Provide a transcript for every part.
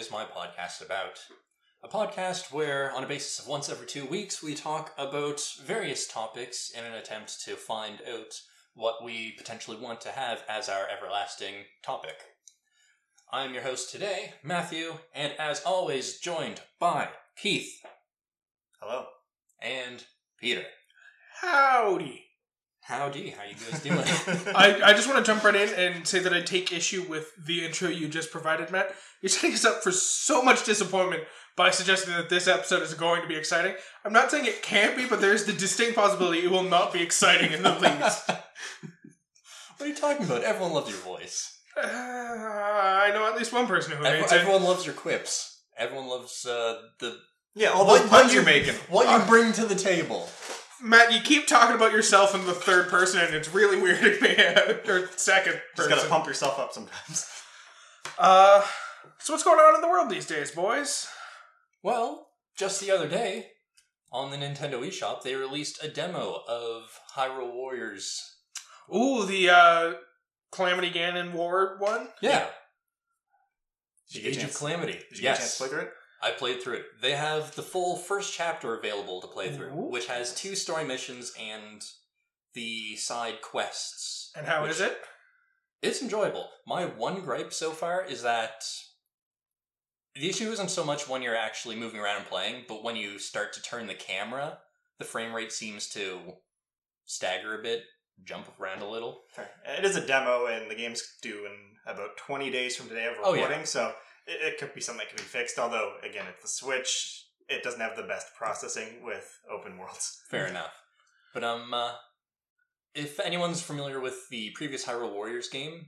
Is My Podcast About? A podcast where, on a basis of once every two weeks, we talk about various topics in an attempt to find out what we potentially want to have as our everlasting topic. I'm your host today, Matthew, and as always, joined by Keith Hello. and Peter. Howdy. Howdy, how you guys doing? I, I just want to jump right in and say that I take issue with the intro you just provided, Matt. You're setting us up for so much disappointment by suggesting that this episode is going to be exciting. I'm not saying it can't be, but there's the distinct possibility it will not be exciting in the least. what are you talking about? Everyone loves your voice. Uh, I know at least one person who Every- hates it. everyone loves your quips. Everyone loves uh, the Yeah, all those What- puns you're making. what you bring to the table. Matt, you keep talking about yourself in the third person, and it's really weirding me. or second person. Just person. gotta pump yourself up sometimes. Uh, so what's going on in the world these days, boys? Well, just the other day, on the Nintendo eShop, they released a demo of Hyrule Warriors. Ooh, the uh, Calamity Ganon War one. Yeah. Did The you Age get a of chance- Calamity. Did you get a chance yes. to play through it? I played through it. They have the full first chapter available to play through, Ooh. which has two story missions and the side quests. And how is it? It's enjoyable. My one gripe so far is that the issue isn't so much when you're actually moving around and playing, but when you start to turn the camera, the frame rate seems to stagger a bit, jump around a little. It is a demo, and the game's due in about 20 days from today of Oh, yeah. recording, so it, it could be something that can be fixed. Although, again, it's the Switch. It doesn't have the best processing with open worlds. Fair enough. But um, uh, if anyone's familiar with the previous Hyrule Warriors game,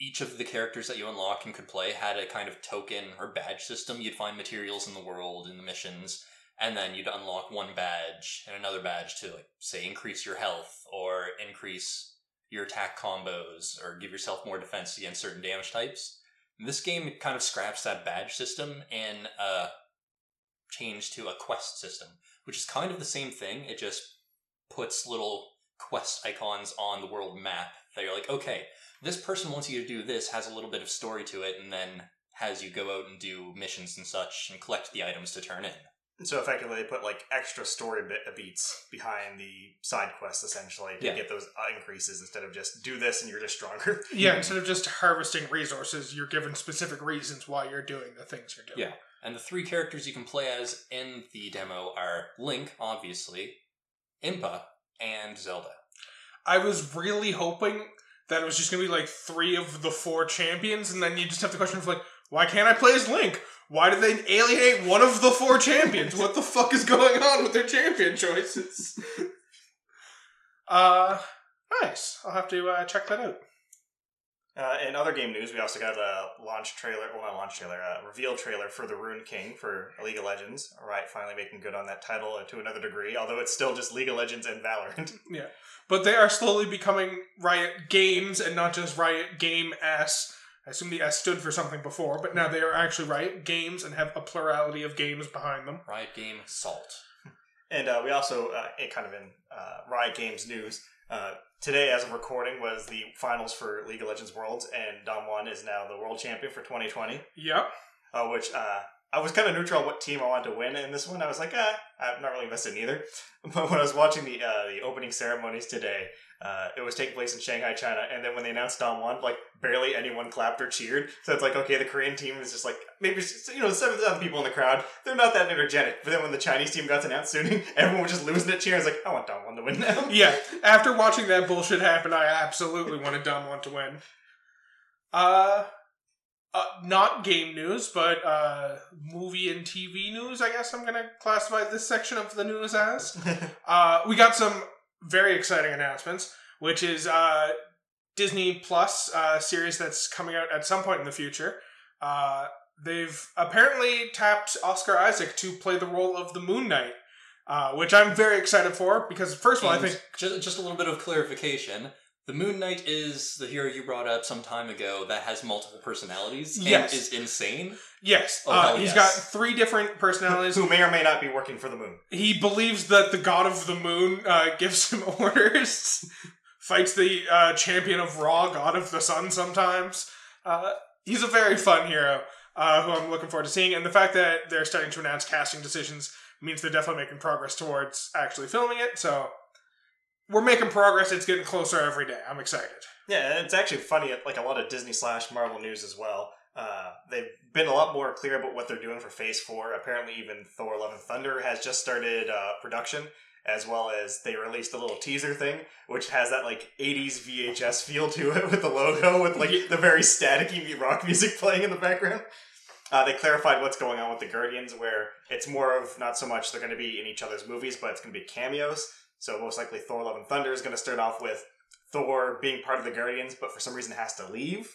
each of the characters that you unlock and could play had a kind of token or badge system. You'd find materials in the world in the missions, and then you'd unlock one badge and another badge to, like, say, increase your health or increase your attack combos or give yourself more defense against certain damage types. This game kind of scraps that badge system and uh, changed to a quest system, which is kind of the same thing. It just puts little quest icons on the world map that you're like, okay, this person wants you to do this, has a little bit of story to it, and then has you go out and do missions and such and collect the items to turn in. And so effectively, they put like extra story bit beats behind the side quests, essentially, to Yeah. get those uh, increases instead of just do this and you're just stronger. Yeah, Mhm. instead of just harvesting resources, you're given specific reasons why you're doing the things you're doing. Yeah. And the three characters you can play as in the demo are Link, obviously, Impa, and Zelda. I was really hoping that it was just gonna be like three of the four champions, and then you just have the question of like, why can't I play as Link? Why did they alienate one of the four champions? what the fuck is going on with their champion choices? uh, nice. I'll have to uh, check that out. Uh, in other game news, we also got a launch trailer, well, not launch trailer, a reveal trailer for the Ruined King for League of Legends. Riot finally making good on that title to another degree, although it's still just League of Legends and Valorant. Yeah, but they are slowly becoming Riot Games and not just Riot Game S. I assume the S stood for something before, but now they are actually Riot Games and have a plurality of games behind them. Riot Game Salt. and uh, we also, uh, kind of in uh, Riot Games news, uh, today, as of recording, was the finals for League of Legends Worlds, and DAMWON is now the world champion for 2020. Yep. uh, which uh, I was kind of neutral on what team I wanted to win in this one. I was like, ah, I'm not really invested in either. But when I was watching the uh, the opening ceremonies today, uh, it was taking place in Shanghai, China, and then when they announced DAMWON, like barely anyone clapped or cheered. So it's like, okay, the Korean team is just like maybe it's just, you know seven thousand people in the crowd. They're not that energetic. But then when the Chinese team got announced Suning, everyone was just losing it cheering. I was like, I want DAMWON to win now. Yeah, after watching that bullshit happen, I absolutely wanted Dumb One to win. Uh, uh, not game news, but uh, movie and TV news. I guess I'm gonna classify this section of the news as. Uh, we got some very exciting announcements, which is uh, Disney Plus uh, series that's coming out at some point in the future. Uh, they've apparently tapped Oscar Isaac to play the role of the Moon Knight, uh, which I'm very excited for because first of all, I think just, just a little bit of clarification. The Moon Knight is the hero you brought up some time ago that has multiple personalities and Yes. is insane. yes, Oh, uh, hell he's yes. got three different personalities. Who may or may not be working for the moon. he believes that the god of the moon uh, gives him orders. Fights the uh, champion of Ra, god of the sun. Sometimes uh, he's a very fun hero uh, who I'm looking forward to seeing. And the fact that they're starting to announce casting decisions means they're definitely making progress towards actually filming it. So we're making progress. It's getting closer every day. I'm excited. Yeah, it's actually funny, like a lot of Disney slash Marvel news as well. Uh, they've been a lot more clear about what they're doing for Phase 4. Apparently, even Thor Love and Thunder has just started uh, production, as well as they released a little teaser thing, which has that like 80s VHS feel to it with the logo, with like the very staticky rock music playing in the background. Uh, they clarified what's going on with the Guardians, where it's more of not so much they're going to be in each other's movies, but it's going to be cameos. So most likely Thor Love and Thunder is going to start off with Thor being part of the Guardians, but for some reason has to leave.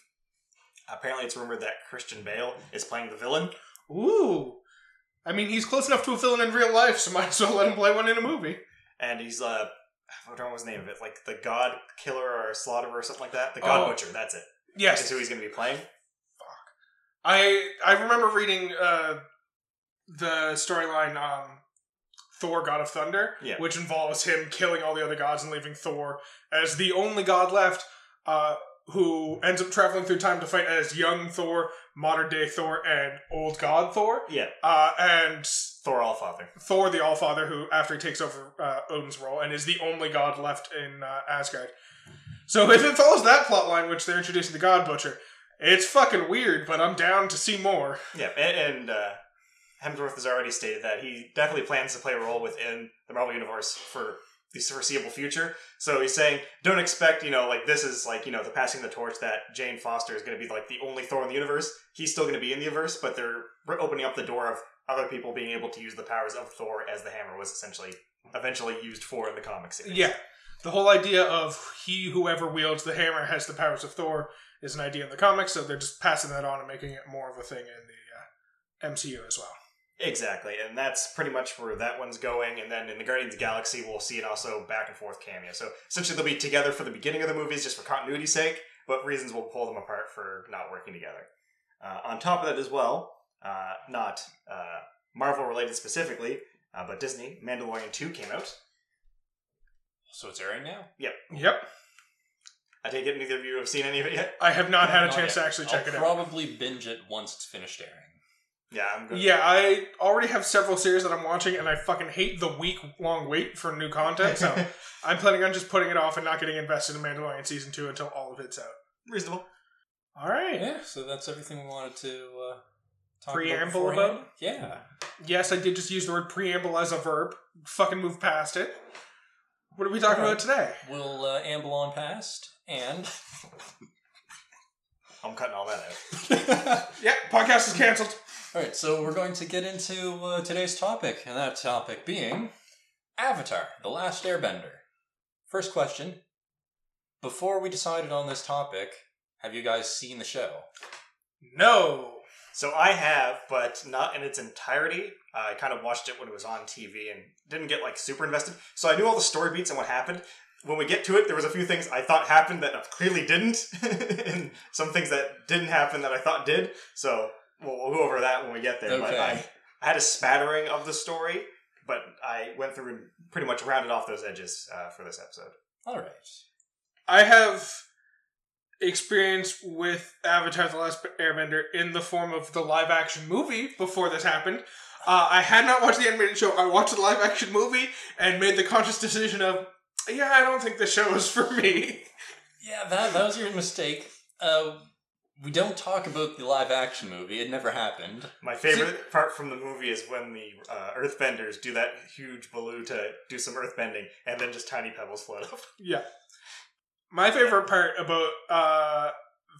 Apparently, it's rumored that Christian Bale is playing the villain. Ooh. I mean, he's close enough to a villain in real life, so might as well let him play one in a movie. and he's uh I don't know his name of it, like the God Killer or Slaughterer or something like that. The God Oh. Butcher, that's it. Yes, Is who he's going to be playing. Fuck. I I remember reading uh, the storyline um, Thor: God of Thunder, Yeah. which involves him killing all the other gods and leaving Thor as the only god left, uh, who ends up traveling through time to fight as young Thor, modern day Thor, and old god Thor. Yeah, Uh, and Thor Allfather. Thor, the Allfather, who after he takes over uh, Odin's role and is the only god left in uh, Asgard. So if it follows that plot line, which they're introducing the God Butcher, it's fucking weird, but I'm down to see more. Yeah, and, and uh, Hemsworth has already stated that he definitely plans to play a role within the Marvel Universe for the foreseeable future. So he's saying, don't expect, you know, like this is like, you know, the passing the torch that Jane Foster is going to be like the only Thor in the universe. He's still going to be in the universe, but they're opening up the door of other people being able to use the powers of Thor as the hammer was essentially eventually used for in the comic series. Yeah. The whole idea of he whoever wields the hammer has the powers of Thor is an idea in the comics, so they're just passing that on and making it more of a thing in the uh, MCU as well. Exactly, and that's pretty much where that one's going. And then in the Guardians of the Galaxy, we'll see it also back and forth cameo. So essentially, they'll be together for the beginning of the movies just for continuity's sake, but reasons will pull them apart for not working together. Uh, on top of that, as well, uh, not uh, Marvel related specifically, uh, but Disney, Mandalorian 2 came out. So it's airing now. Yep. Yep. I take it neither of you have seen any of it yet. I have not had a chance yet. to actually check I'll it out. Probably binge it once it's finished airing. Yeah, I'm good. Yeah, I already have several series that I'm watching, and I fucking hate the week long wait for new content. So I'm planning on just putting it off and not getting invested in Mandalorian season two until all of it's out. reasonable. All right. Yeah, so that's everything we wanted to uh, talk Preamble about. about? Yeah. Yes, I did just use the word preamble as a verb. Fucking move past it. What are we talking Alright. about today? We'll uh, amble on past and. I'm cutting all that out. All Yeah, podcast is canceled. Right, so we're going to get into uh, today's topic, and that topic being Avatar: The Last Airbender. First question: Before we decided on this topic, have you guys seen the show? No. So I have, but not in its entirety. I kind of watched it when it was on TV and didn't get like super invested. So I knew all the story beats and what happened. When we get to it, there was a few things I thought happened that clearly didn't, and some things that didn't happen that I thought did. So we'll, we'll go over that when we get there. But Okay. I, I had a spattering of the story, but I went through and pretty much rounded off those edges uh, for this episode. All right. I have experience with Avatar The Last Airbender in the form of the live action movie before this happened. Uh, I had not watched the animated show. I watched the live action movie and made the conscious decision of, yeah, I don't think the show is for me. Yeah, that that was your mistake. Uh, we don't talk about the live action movie. It never happened. My favorite part from the movie is when the uh, earthbenders do that huge balloon to do some earthbending, and then just tiny pebbles float up. Yeah. My favorite part about uh,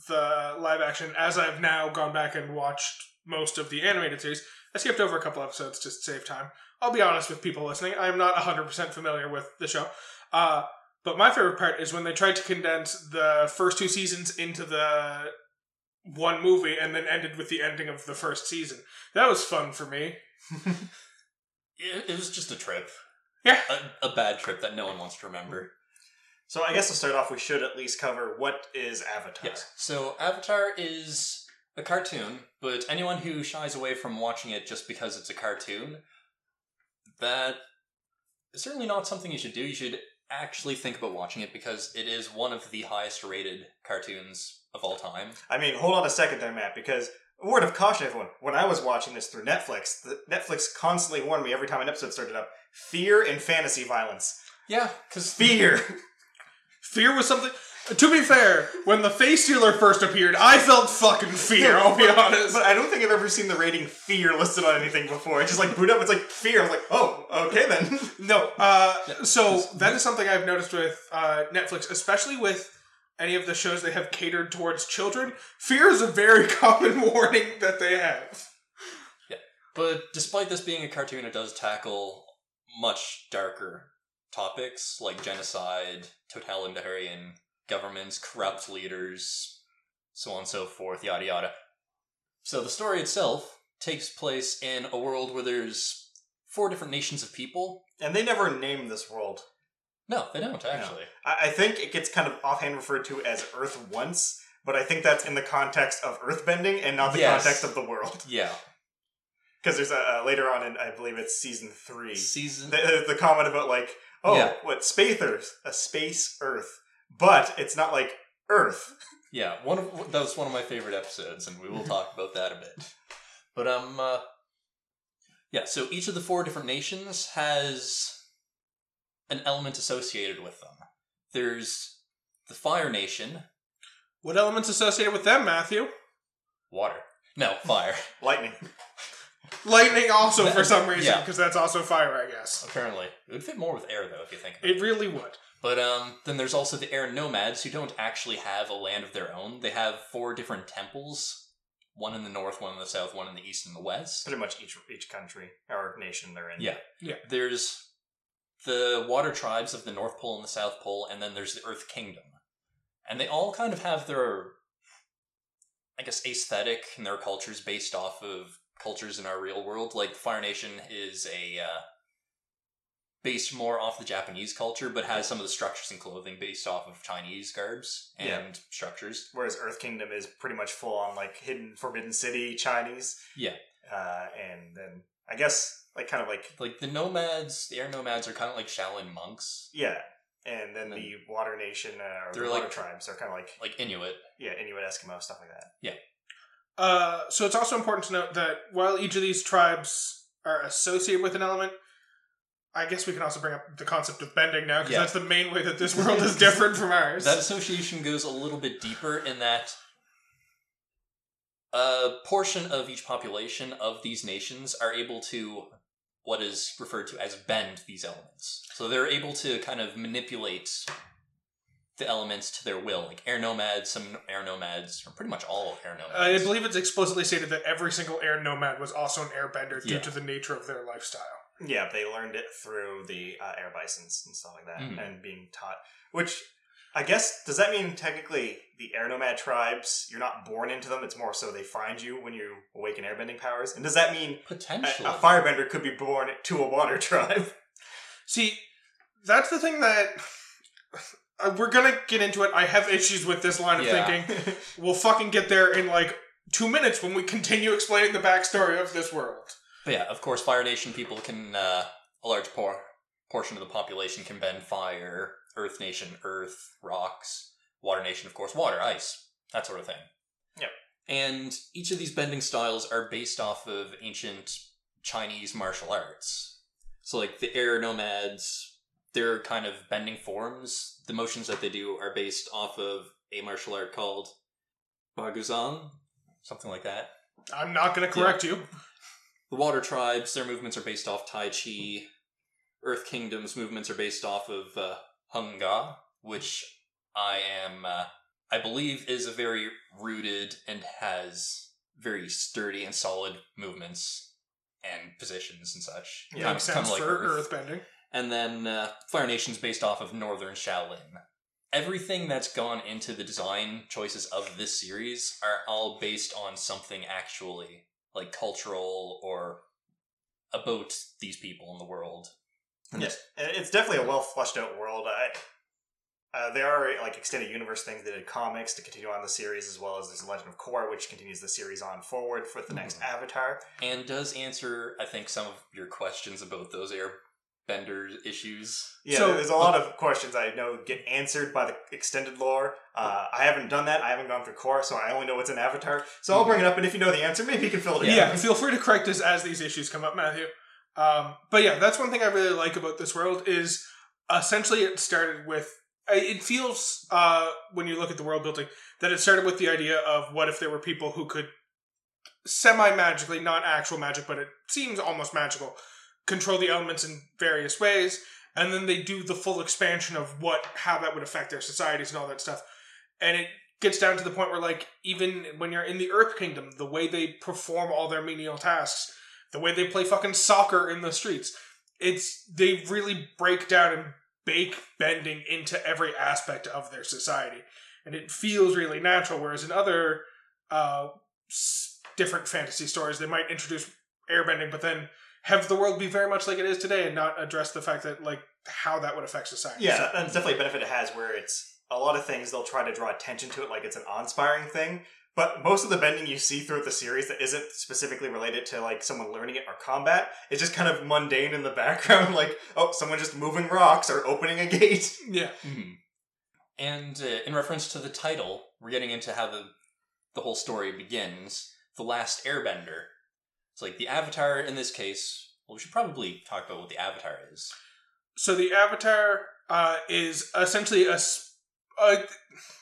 the live action, as I've now gone back and watched most of the animated series, I skipped over a couple episodes just to save time. I'll be honest with people listening, I'm not 100% familiar with the show. Uh, but my favorite part is when they tried to condense the first two seasons into the one movie and then ended with the ending of the first season. That was fun for me. It, it was just a trip. Yeah. A, a bad trip that no one wants to remember. So I guess to start off, we should at least cover what is Avatar. Yes. So Avatar is a cartoon, but anyone who shies away from watching it just because it's a cartoon, that is certainly not something you should do. You should actually think about watching it because it is one of the highest rated cartoons of all time. I mean, hold on a second there, Matt, because a word of caution, everyone. When I was watching this through Netflix, the, Netflix constantly warned me every time an episode started up: fear and fantasy violence. Yeah, because Fear. Fear was something. To be fair, when the face stealer first appeared, I felt fucking fear. I'll be honest. But I don't think I've ever seen the rating fear listed on anything before. It's just like boot up, it's like fear. I'm like, oh, okay then. No, uh, so that is something I've noticed with uh, Netflix, especially with any of the shows they have catered towards children. Fear is a very common warning that they have. Yeah. But despite this being a cartoon, it does tackle much darker topics like genocide, totalitarian governments, corrupt leaders, so on and so forth, yada yada. So the story itself takes place in a world where there's four different nations of people. And they never name this world. No, they don't actually. I, I think it gets kind of offhand referred to as Earth once, but I think that's in the context of earthbending and not the Yes. context of the world. Yeah. Because there's a uh, later on in I believe it's season three, Season the, the comment about like, oh, Yeah. what space Earth, a space Earth, but it's not like Earth. Yeah, one of that was one of my favorite episodes, and we will talk about that a bit. But um, uh, yeah. So each of the four different nations has an element associated with them. There's the Fire Nation, What elements associated with them, Matthew? water. No, fire. Lightning. Lightning, also for some reason, Yeah. because that's also fire, I guess. apparently, it would fit more with air though, if you think. About it. It really would. But um, then there's also the air nomads who don't actually have a land of their own. They have four different temples. One in the north, one in the south, one in the east, and the west. Pretty much each each country or nation they're in. Yeah. Yeah. There's the water tribes of the North Pole and the South Pole, and then there's the Earth Kingdom. And they all kind of have their, I guess, aesthetic and their cultures based off of cultures in our real world. Like the Fire Nation is a uh, based more off the Japanese culture, but has some of the structures and clothing based off of Chinese garbs and Yeah. structures. Whereas Earth Kingdom is pretty much full on like hidden Forbidden City Chinese. Yeah. Uh, and then I guess like kind of like Like the nomads, the air nomads are kind of like Shaolin monks, yeah. And then the Water Nation uh, or They're the like- Tribes are kind of like like Inuit. yeah Inuit Eskimo stuff like that. Yeah. Uh, so it's also important to note that while each of these tribes are associated with an element, I guess we can also bring up the concept of bending now, because Yeah. that's the main way that this world is different from ours. That association goes a little bit deeper in that a portion of each population of these nations are able to what is referred to as bend these elements. So they're able to kind of manipulate the elements to their will. Like air nomads, some air nomads, or pretty much all air nomads. I believe it's explicitly stated that every single air nomad was also an airbender due Yeah. to the nature of their lifestyle. Yeah, they learned it through the uh, air bisons and stuff like that, Mhm. and being taught. Which I guess does that mean technically the air nomad tribes you're not born into them? It's more so they find you when you awaken airbending powers. And does that mean a, Potentially. a firebender could be born to a water tribe? See, that's the thing that uh, we're gonna get into it. I have issues with this line of Yeah. thinking. We'll fucking get there in like two minutes when we continue explaining the backstory of this world. But yeah, of course, Fire Nation people can, uh, a large por- portion of the population can bend fire. Earth Nation, earth, rocks. Water Nation, of course, water, ice, that sort of thing. Yep. And each of these bending styles are based off of ancient Chinese martial arts. So, like the air nomads, their kind of bending forms, the motions that they do are based off of a martial art called Baguazhang, something like that. I'm not gonna correct you. The water tribes, their movements are based off Tai Chi. Earth Kingdom's movements are based off of uh, Hung Gar, which I am, uh, I believe, is a very rooted and has very sturdy and solid movements and positions and such. Yeah, Kind Makes kind sense of for Earth. earthbending. And then uh, Fire Nation's based off of Northern Shaolin. Everything that's gone into the design choices of this series are all based on something actually like cultural or about these people in the world. And Yeah, and it's definitely a well fleshed out world. I, uh, there are like extended universe things. They did comics to continue on the series, as well as there's Legend of Korra, which continues the series on forward for the next Avatar. and does answer, I think, some of your questions about those air bender issues. Yeah, So- there's a lot of questions I know get answered by the extended lore. Uh, I haven't done that. I haven't gone through Korra, so I only know what's in Avatar. So I'll bring it up, and if you know the answer, maybe you can fill it in. yeah, feel free to correct us as these issues come up, Matthew. Um, but yeah, that's one thing I really like about this world is essentially it started with. It feels uh, when you look at the world building that it started with the idea of what if there were people who could semi magically, not actual magic, but it seems almost magical, control the elements in various ways, and then they do the full expansion of what how that would affect their societies and all that stuff, and it gets down to the point where like even when you're in the Earth Kingdom, the way they perform all their menial tasks, the way they play fucking soccer in the streets, it's they really break down and bake bending into every aspect of their society, and it feels really natural. Whereas in other uh, different fantasy stories, they might introduce airbending, but then have the world be very much like it is today, and not address the fact that like how that would affect society. Yeah, So- that- that's definitely a benefit it has where it's a lot of things they'll try to draw attention to it like it's an awe-inspiring thing. But most of the bending you see throughout the series that isn't specifically related to like someone learning it or combat, it's just kind of mundane in the background, like, oh, someone just moving rocks or opening a gate. yeah. Mhm. And uh, in reference to the title, we're getting into how the the whole story begins. The Last Airbender. It's like the Avatar in this case. Well, we should probably talk about what the Avatar is. So the Avatar uh, is essentially a a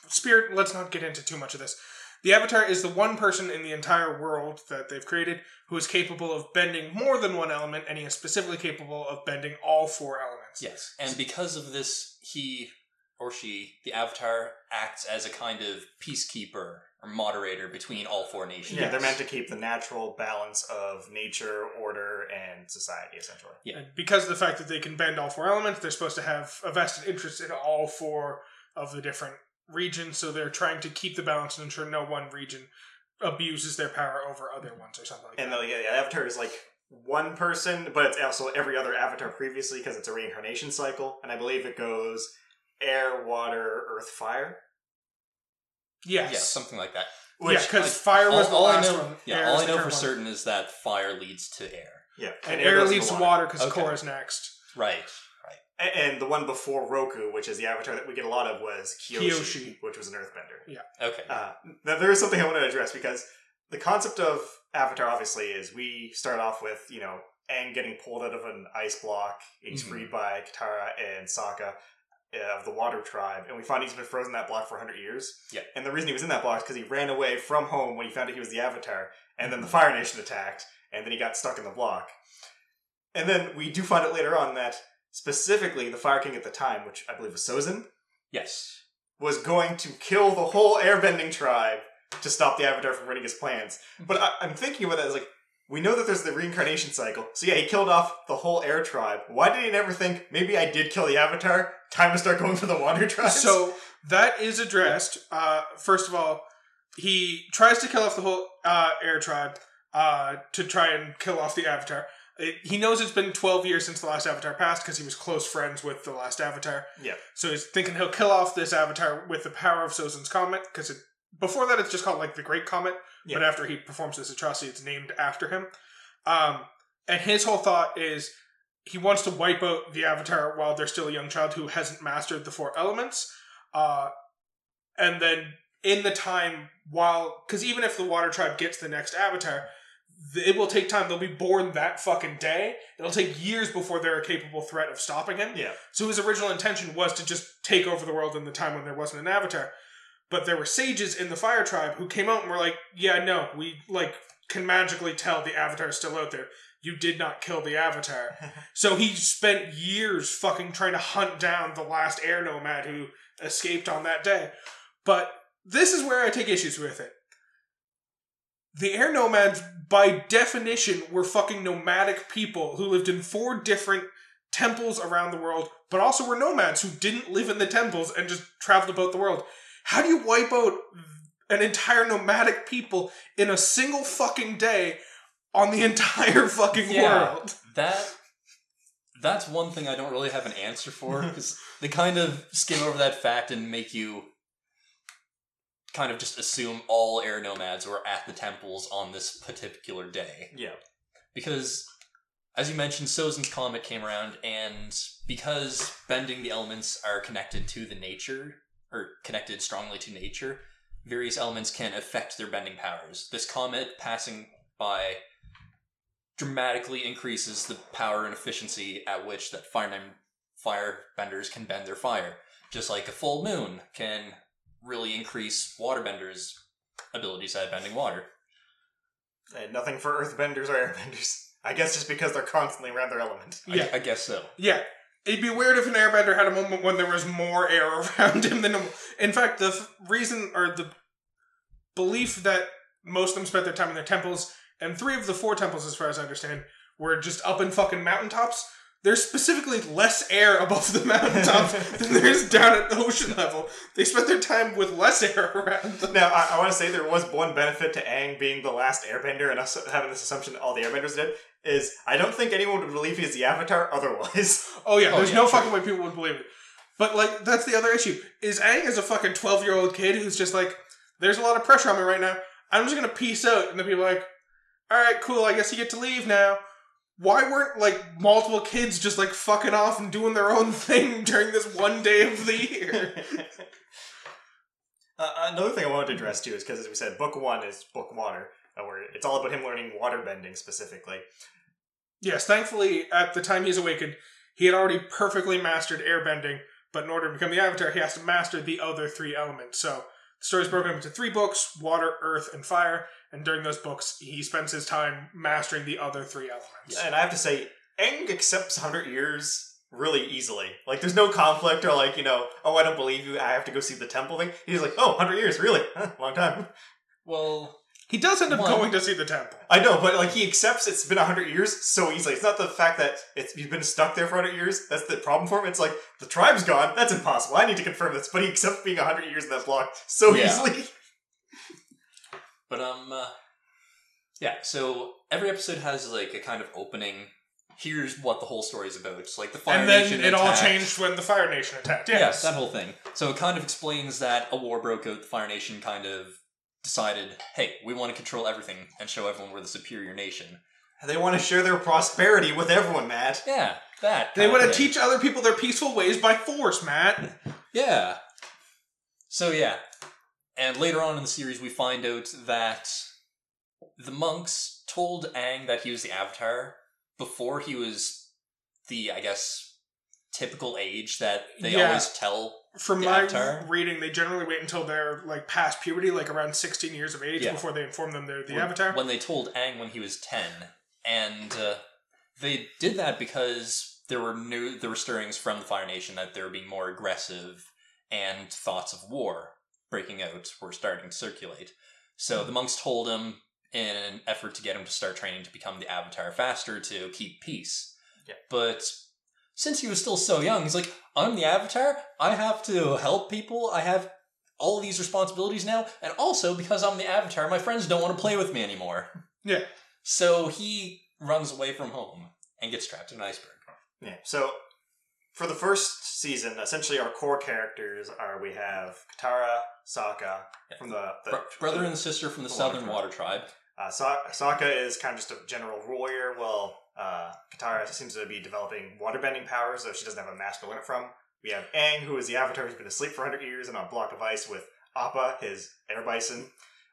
spirit. Let's not get into too much of this. The Avatar is the one person in the entire world that they've created who is capable of bending more than one element, and he is specifically capable of bending all four elements. Yes, and because of this, he or she, the Avatar, acts as a kind of peacekeeper or moderator between all four nations. Yeah, they're meant to keep the natural balance of nature, order, and society, essentially. Yeah. And because of the fact that they can bend all four elements, they're supposed to have a vested interest in all four of the different regions. So they're trying to keep the balance and ensure no one region abuses their power over other ones or something like And that. the, yeah, the Avatar is like one person, but it's also every other Avatar previously because it's a reincarnation cycle, and I believe it goes air, water, earth, fire. yes. Yeah, something like that. yeah, Which, because fire was all, the all I last know, one. yeah, all I know for one. certain is that fire leads to air. yeah, And air goes leads to water because Okay. is next. Right, right. A- And the one before Roku, which is the avatar that we get a lot of, was Kyoshi, Kyoshi. which was an earthbender. Yeah. Okay. Uh, now, there is something I want to address because the concept of Avatar obviously is we start off with, you know, Aang getting pulled out of an ice block. He's Mhm. freed by Katara and Sokka uh, of the Water Tribe, and we find he's been frozen in that block for 100 years. Yeah. And the reason he was in that block is because he ran away from home when he found out he was the Avatar, and then the Fire Nation attacked, and then he got stuck in the block. And then we do find out later on that specifically the Fire King at the time, which I believe was Sozin, yes. was going to kill the whole airbending tribe to stop the Avatar from running his plans. But I, I'm thinking about that as like, we know that there's the reincarnation cycle. So yeah, he killed off the whole air tribe. Why did he never think, maybe I did kill the Avatar? Time to start going for the water tribe? So that is addressed. Uh, first of all, he tries to kill off the whole uh, air tribe uh, to try and kill off the Avatar. It, he knows it's been 12 years since the last Avatar passed because he was close friends with the last Avatar. Yeah. So he's thinking he'll kill off this Avatar with the power of Sozin's Comet because before that it's just called like the Great Comet, but after he performs this atrocity, it's named after him. Um, and his whole thought is he wants to wipe out the Avatar while they're still a young child who hasn't mastered the four elements. Uh, and then in the time while, because even if the Water Tribe gets the next Avatar, it will take time. They'll be born that fucking day. It'll take years before they're a capable threat of stopping him. yeah. So his original intention was to just take over the world in the time when there wasn't an avatar. But there were sages in the fire tribe who came out and were like, "Yeah, no, we like can magically tell the avatar is still out there. You did not kill the avatar." so he spent years fucking trying to hunt down the last air nomad who escaped on that day. But this is where I take issues with it. The air nomads, by definition, were fucking nomadic people who lived in four different temples around the world, but also were nomads who didn't live in the temples and just traveled about the world. How do you wipe out an entire nomadic people in a single fucking day on the entire fucking Yeah. world? That that's one thing I don't really have an answer for because they kind of skim over that fact and make you kind of just assume all air nomads were at the temples on this particular day Yeah. because as you mentioned, Sozin's Comet came around, and because bending the elements are connected to the nature, or connected strongly to nature, various elements can affect their bending powers. This comet passing by dramatically increases the power and efficiency at which that fire firebenders can bend their fire. Just like a full moon can really increase waterbenders' abilities at bending water. And nothing for earthbenders or airbenders. I guess just because they're constantly around their element. I- Yeah. I, guess so. Yeah. It'd be weird if an airbender had a moment when there was more air around him than. In fact, the f- reason or the belief that most of them spent their time in their temples, and three of the four temples, as far as I understand, were just up in fucking mountaintops. There's specifically less air above the mountaintop than there is down at the ocean level. They spent their time with less air around them. Now, I, I want to say there was one benefit to Aang being the last airbender and us having this assumption that all the airbenders did, is I don't think anyone would believe he's the Avatar otherwise. Oh yeah, Oh, there's yeah, no true. fucking way people would believe it. But like, that's the other issue. Is Aang is a fucking twelve year old kid who's just like, there's a lot of pressure on me right now. I'm just gonna peace out, and then people are like, all right, cool. I guess you get to leave now. Why weren't like multiple kids just like fucking off and doing their own thing during this one day of the year? Uh, another thing I wanted to address too is because, as we said, book one is book water, uh, where it's all about him learning water bending specifically. yes, thankfully, at the time he's awakened, he had already perfectly mastered airbending. But in order to become the Avatar, he has to master the other three elements. So the story's broken up into three books: water, earth, and fire. And during those books, he spends his time mastering the other three elements. Yeah, And I have to say, Aang accepts 100 years really easily. Like, there's no conflict or, like, you know, oh, I don't believe you, I have to go see the temple thing. He's like, oh, 100 years, really? Huh, long time. Well, He does end up One. going to see the temple. I know, but, like, he accepts it's been 100 years so easily. It's not the fact that it's he's been stuck there for 100 years. That's the problem for him. It's like, the tribe's gone. That's impossible. I need to confirm this. But he accepts being 100 years in that block so Yeah. easily. But um, uh, yeah. So every episode has like a kind of opening. Here's what the whole story is about. It's like the Fire and then Nation it all attacked. changed when the Fire Nation attacked. Yes. Yes. that whole thing. So it kind of explains that a war broke out. The Fire Nation kind of decided, hey, we want to control everything and show everyone we're the superior nation. They want to share their prosperity with everyone, Matt. Yeah, that. they kind want of to thing. teach other people their peaceful ways by force, Matt. Yeah. So yeah, and later on in the series, we find out that the monks told Aang that he was the Avatar before he was the, I guess, typical age that they Yeah. always tell. From my Avatar? reading, they generally wait until they're like past puberty, like around 16 years of age, Yeah. before they inform them they're the when, Avatar. When they told Aang when he was ten, and uh, they did that because there were new there were stirrings from the Fire Nation that they were being more aggressive, and thoughts of war breaking out were starting to circulate. So the monks told him in an effort to get him to start training to become the Avatar faster to keep peace. Yeah. But since he was still so young, he's like, I'm the Avatar. I have to help people. I have all these responsibilities now. And also, because I'm the Avatar, my friends don't want to play with me anymore. Yeah. So he runs away from home and gets trapped in an iceberg. Yeah. So for the first season, essentially our core characters are we have Katara, Sokka from the, the Bro- brother and sister from the the Southern Water Water Tribe. uh, Sa- Sokka is kind of just a general warrior. Well, uh, Katara seems to be developing waterbending powers, though she doesn't have a master to learn it from. We have Aang, who is the Avatar who's been asleep for 100 years and on a block of ice with Appa, his air bison.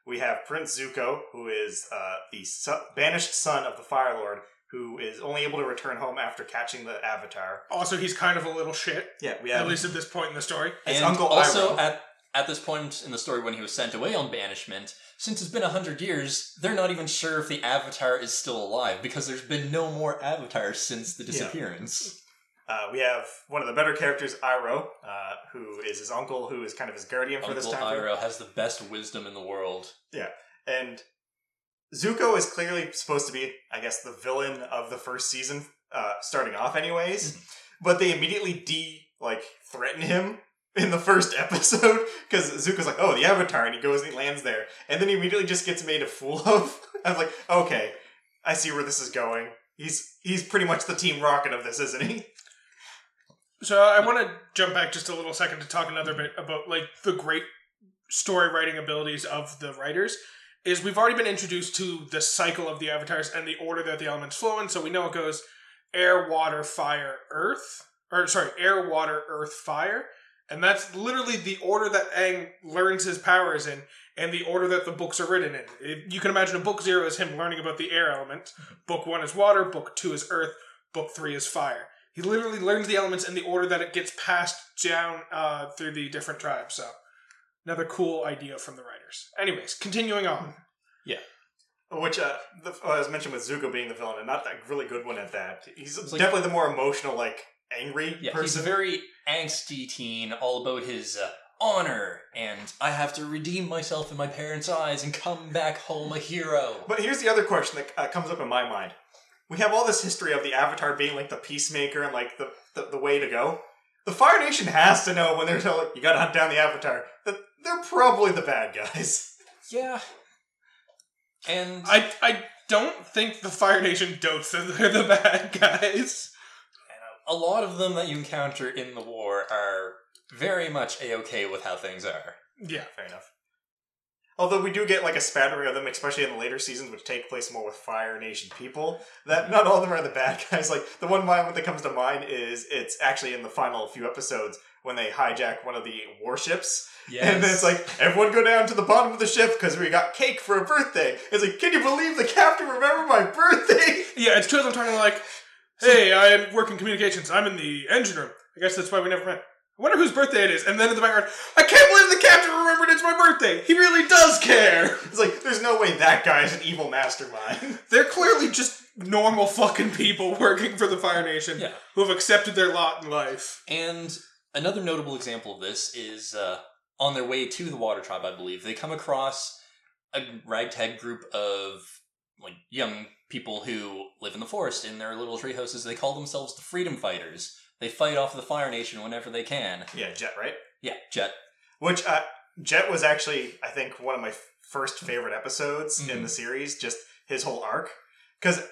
We have Prince Zuko, who is uh, the su- banished son of the Fire Lord, who is only able to return home after catching the Avatar. Also, he's kind of a little shit, Yeah, we at least at this point in the story. His and uncle also Iroh. at at this point in the story when he was sent away on banishment, since it's been a hundred years, they're not even sure if the Avatar is still alive because there's been no more Avatars since the disappearance. Uh, we have one of the better characters, Iroh, uh, who is his uncle, who is kind of his guardian for Uncle this time. period. Iroh has the best wisdom in the world. Yeah, and Zuko is clearly supposed to be, I guess, the villain of the first season, uh, starting off, anyways. Mm-hmm. But they immediately de like threaten him in the first episode because Zuko's like, "Oh, the Avatar," and he goes and he lands there, and then he immediately just gets made a fool of. I was like, "Okay, I see where this is going." He's he's pretty much the Team Rocket of this, isn't he? So I want to jump back just a little second to talk another bit about like the great story writing abilities of the writers. Is we've already been introduced to the cycle of the avatars and the order that the elements flow in. So we know it goes air, water, fire, earth, or sorry, air, water, earth, fire, and that's literally the order that Aang learns his powers in, and the order that the books are written in. If you can imagine a book zero is him learning about the air element. Book one is water. Book two is earth. Book three is fire. He literally learns the elements in the order that it gets passed down uh, through the different tribes. So, another cool idea from the writers. Anyways, continuing on. Yeah. Which uh, the, uh, as mentioned with Zuko being the villain, and not that really good one at that. He's like- definitely the more emotional, like angry Yeah, person. he's a very angsty teen, all about his uh, honor, and I have to redeem myself in my parents' eyes and come back home a hero. But here's the other question that uh, comes up in my mind. We have all this history of the Avatar being like the peacemaker and like the, the, the way to go. The Fire Nation has to know when they're telling you gotta hunt down the Avatar that they're probably the bad guys. Yeah. And I I don't think the Fire Nation dotes that they're the bad guys. a lot of them that you encounter in the war are very much a-okay with how things are. Yeah. Fair enough. Although we do get like a spattering of them, especially in the later seasons, which take place more with Fire Nation people. That mm-hmm. not all of them are the bad guys. Like the one moment that comes to mind is it's actually in the final few episodes when they hijack one of the warships, and then it's like everyone go down to the bottom of the ship because we got cake for a birthday. It's like, can you believe the captain remembered my birthday? Yeah, it's two of them talking like, "Hey, I work in communications. I'm in the engine room. I guess that's why we never met. I wonder whose birthday it is." And then in the background, I can't believe the captain remembered it's my birthday. He really does care. It's like there's no way that guy is an evil mastermind. They're clearly just normal fucking people working for the Fire Nation Yeah. who have accepted their lot in life. And another notable example of this is uh, on their way to the Water Tribe, I believe, they come across a ragtag group of like young people who live in the forest in their little tree houses. They call themselves the Freedom Fighters. They fight off the Fire Nation whenever they can. yeah, Jet, right? Yeah, Jet. Which uh, Jet was actually, I think, one of my first favorite episodes in Mhm. the series. Just his whole arc, because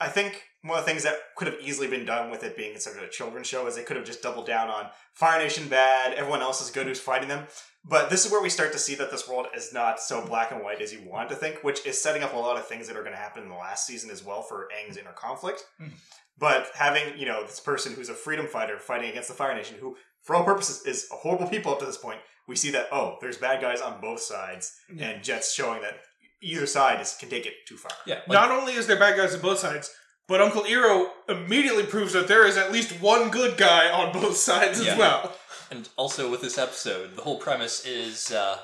I think one of the things that could have easily been done with it being considered a children's show is they could have just doubled down on Fire Nation bad, everyone else is good who's fighting them. But this is where we start to see that this world is not so black and white as you want to think, which is setting up a lot of things that are going to happen in the last season as well for Aang's inner conflict. Mhm. But having, you know, this person who's a freedom fighter fighting against the Fire Nation, who, for all purposes, is a horrible people up to this point, we see that, oh, there's bad guys on both sides, Yeah. and Jet's showing that either side is, can take it too far. Yeah, like, Not only is there bad guys on both sides, but Uncle Iroh immediately proves that there is at least one good guy on both sides Yeah. as well. And also with this episode, the whole premise is uh,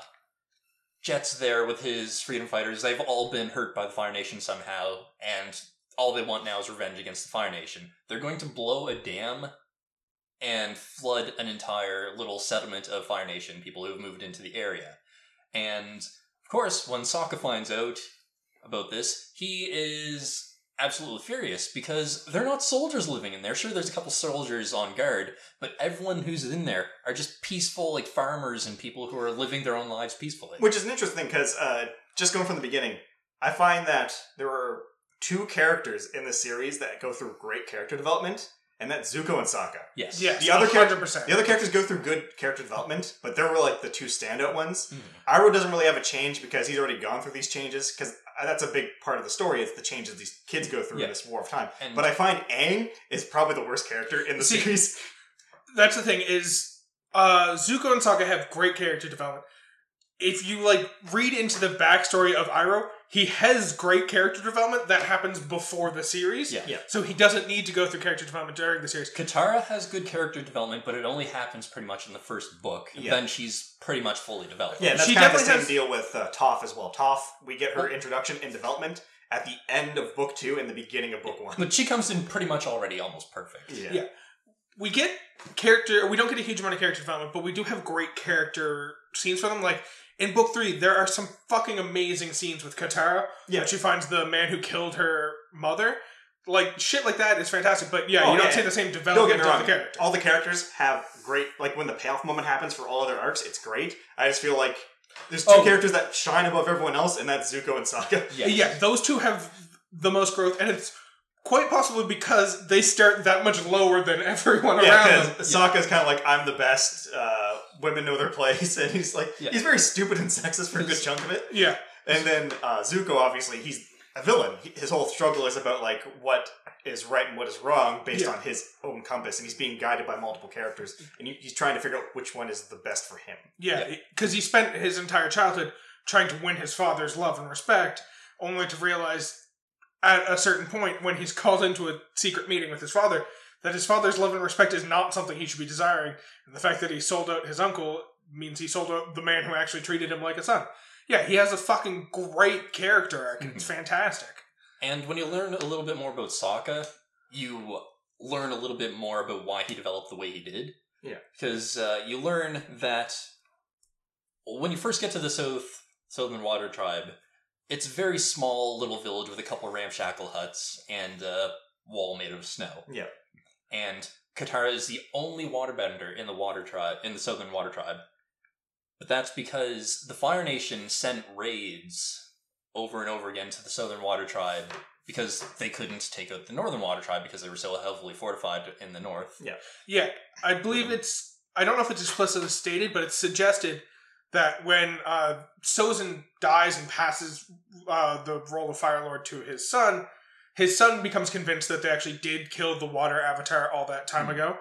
Jet's there with his freedom fighters. They've all been hurt by the Fire Nation somehow, and all they want now is revenge against the Fire Nation. They're going to blow a dam and flood an entire little settlement of Fire Nation people who have moved into the area. And of course, when Sokka finds out about this, he is absolutely furious because they're not soldiers living in there. Sure, there's a couple soldiers on guard, but everyone who's in there are just peaceful, like farmers and people who are living their own lives peacefully. Which is an interesting thing because uh, just going from the beginning, I find that there are two characters in the series that go through great character development, and that's Zuko and Sokka. yes. Yes, The other character- 100%. The other characters go through good character development, but they're really like the two standout ones. Mhm. Iroh doesn't really have a change because he's already gone through these changes, because that's a big part of the story, It's the changes these kids go through Yeah. in this War of Time. And But I find Aang is probably the worst character in the See, series. that's the thing is uh Zuko and Sokka have great character development. If you like read into the backstory of Iroh, he has great character development that happens before the series. Yeah. Yeah. So he doesn't need to go through character development during the series. Katara has good character development, but it only happens pretty much in the first book. Yeah. Then she's pretty much fully developed. Yeah, that's She kind of the definitely same has- deal with uh, Toph as well. Toph, we get her introduction and development at the end of book two and the beginning of book one. But she comes in pretty much already almost perfect. Yeah. Yeah. We get character we don't get a huge amount of character development, but we do have great character scenes for them. Like in book three, there are some fucking amazing scenes with Katara. Yeah. When she finds the man who killed her mother. Like shit like that is fantastic, but yeah, Oh, you don't yeah. see the same development of the character. All the characters have great, like when the payoff moment happens for all of their arcs, it's great. I just feel like there's two Oh. characters that shine above everyone else, and that's Zuko and Sokka. Yeah. Yeah, those two have the most growth, and it's quite possibly because they start that much lower than everyone around Yeah, them. because Sokka's kind of like, I'm the best, uh, women know their place, and he's like, Yeah. he's very stupid and sexist for a good chunk of it. Yeah, And then uh, Zuko, obviously, he's a villain. His whole struggle is about like what is right and what is wrong based Yeah. on his own compass, and he's being guided by multiple characters, and he's trying to figure out which one is the best for him. Yeah, because he spent his entire childhood trying to win his father's love and respect, only to realize at a certain point when he's called into a secret meeting with his father that his father's love and respect is not something he should be desiring. And the fact that he sold out his uncle means he sold out the man who actually treated him like a son. Yeah, he has a fucking great character arc. and It's fantastic. And when you learn a little bit more about Sokka, you learn a little bit more about why he developed the way he did. Yeah. Because uh, you learn that when you first get to the South Southern Water Tribe, it's a very small little village with a couple of ramshackle huts and a wall made of snow. Yeah. And Katara is the only waterbender in the water tribe in the Southern Water Tribe. But that's because the Fire Nation sent raids over and over again to the Southern Water Tribe because they couldn't take out the Northern Water Tribe because they were so heavily fortified in the north. Yeah, Yeah. I believe it's. I don't know if it's explicitly stated, but it's suggested that when uh, Sozin dies and passes uh, the role of Fire Lord to his son, his son becomes convinced that they actually did kill the Water Avatar all that time Hmm. ago,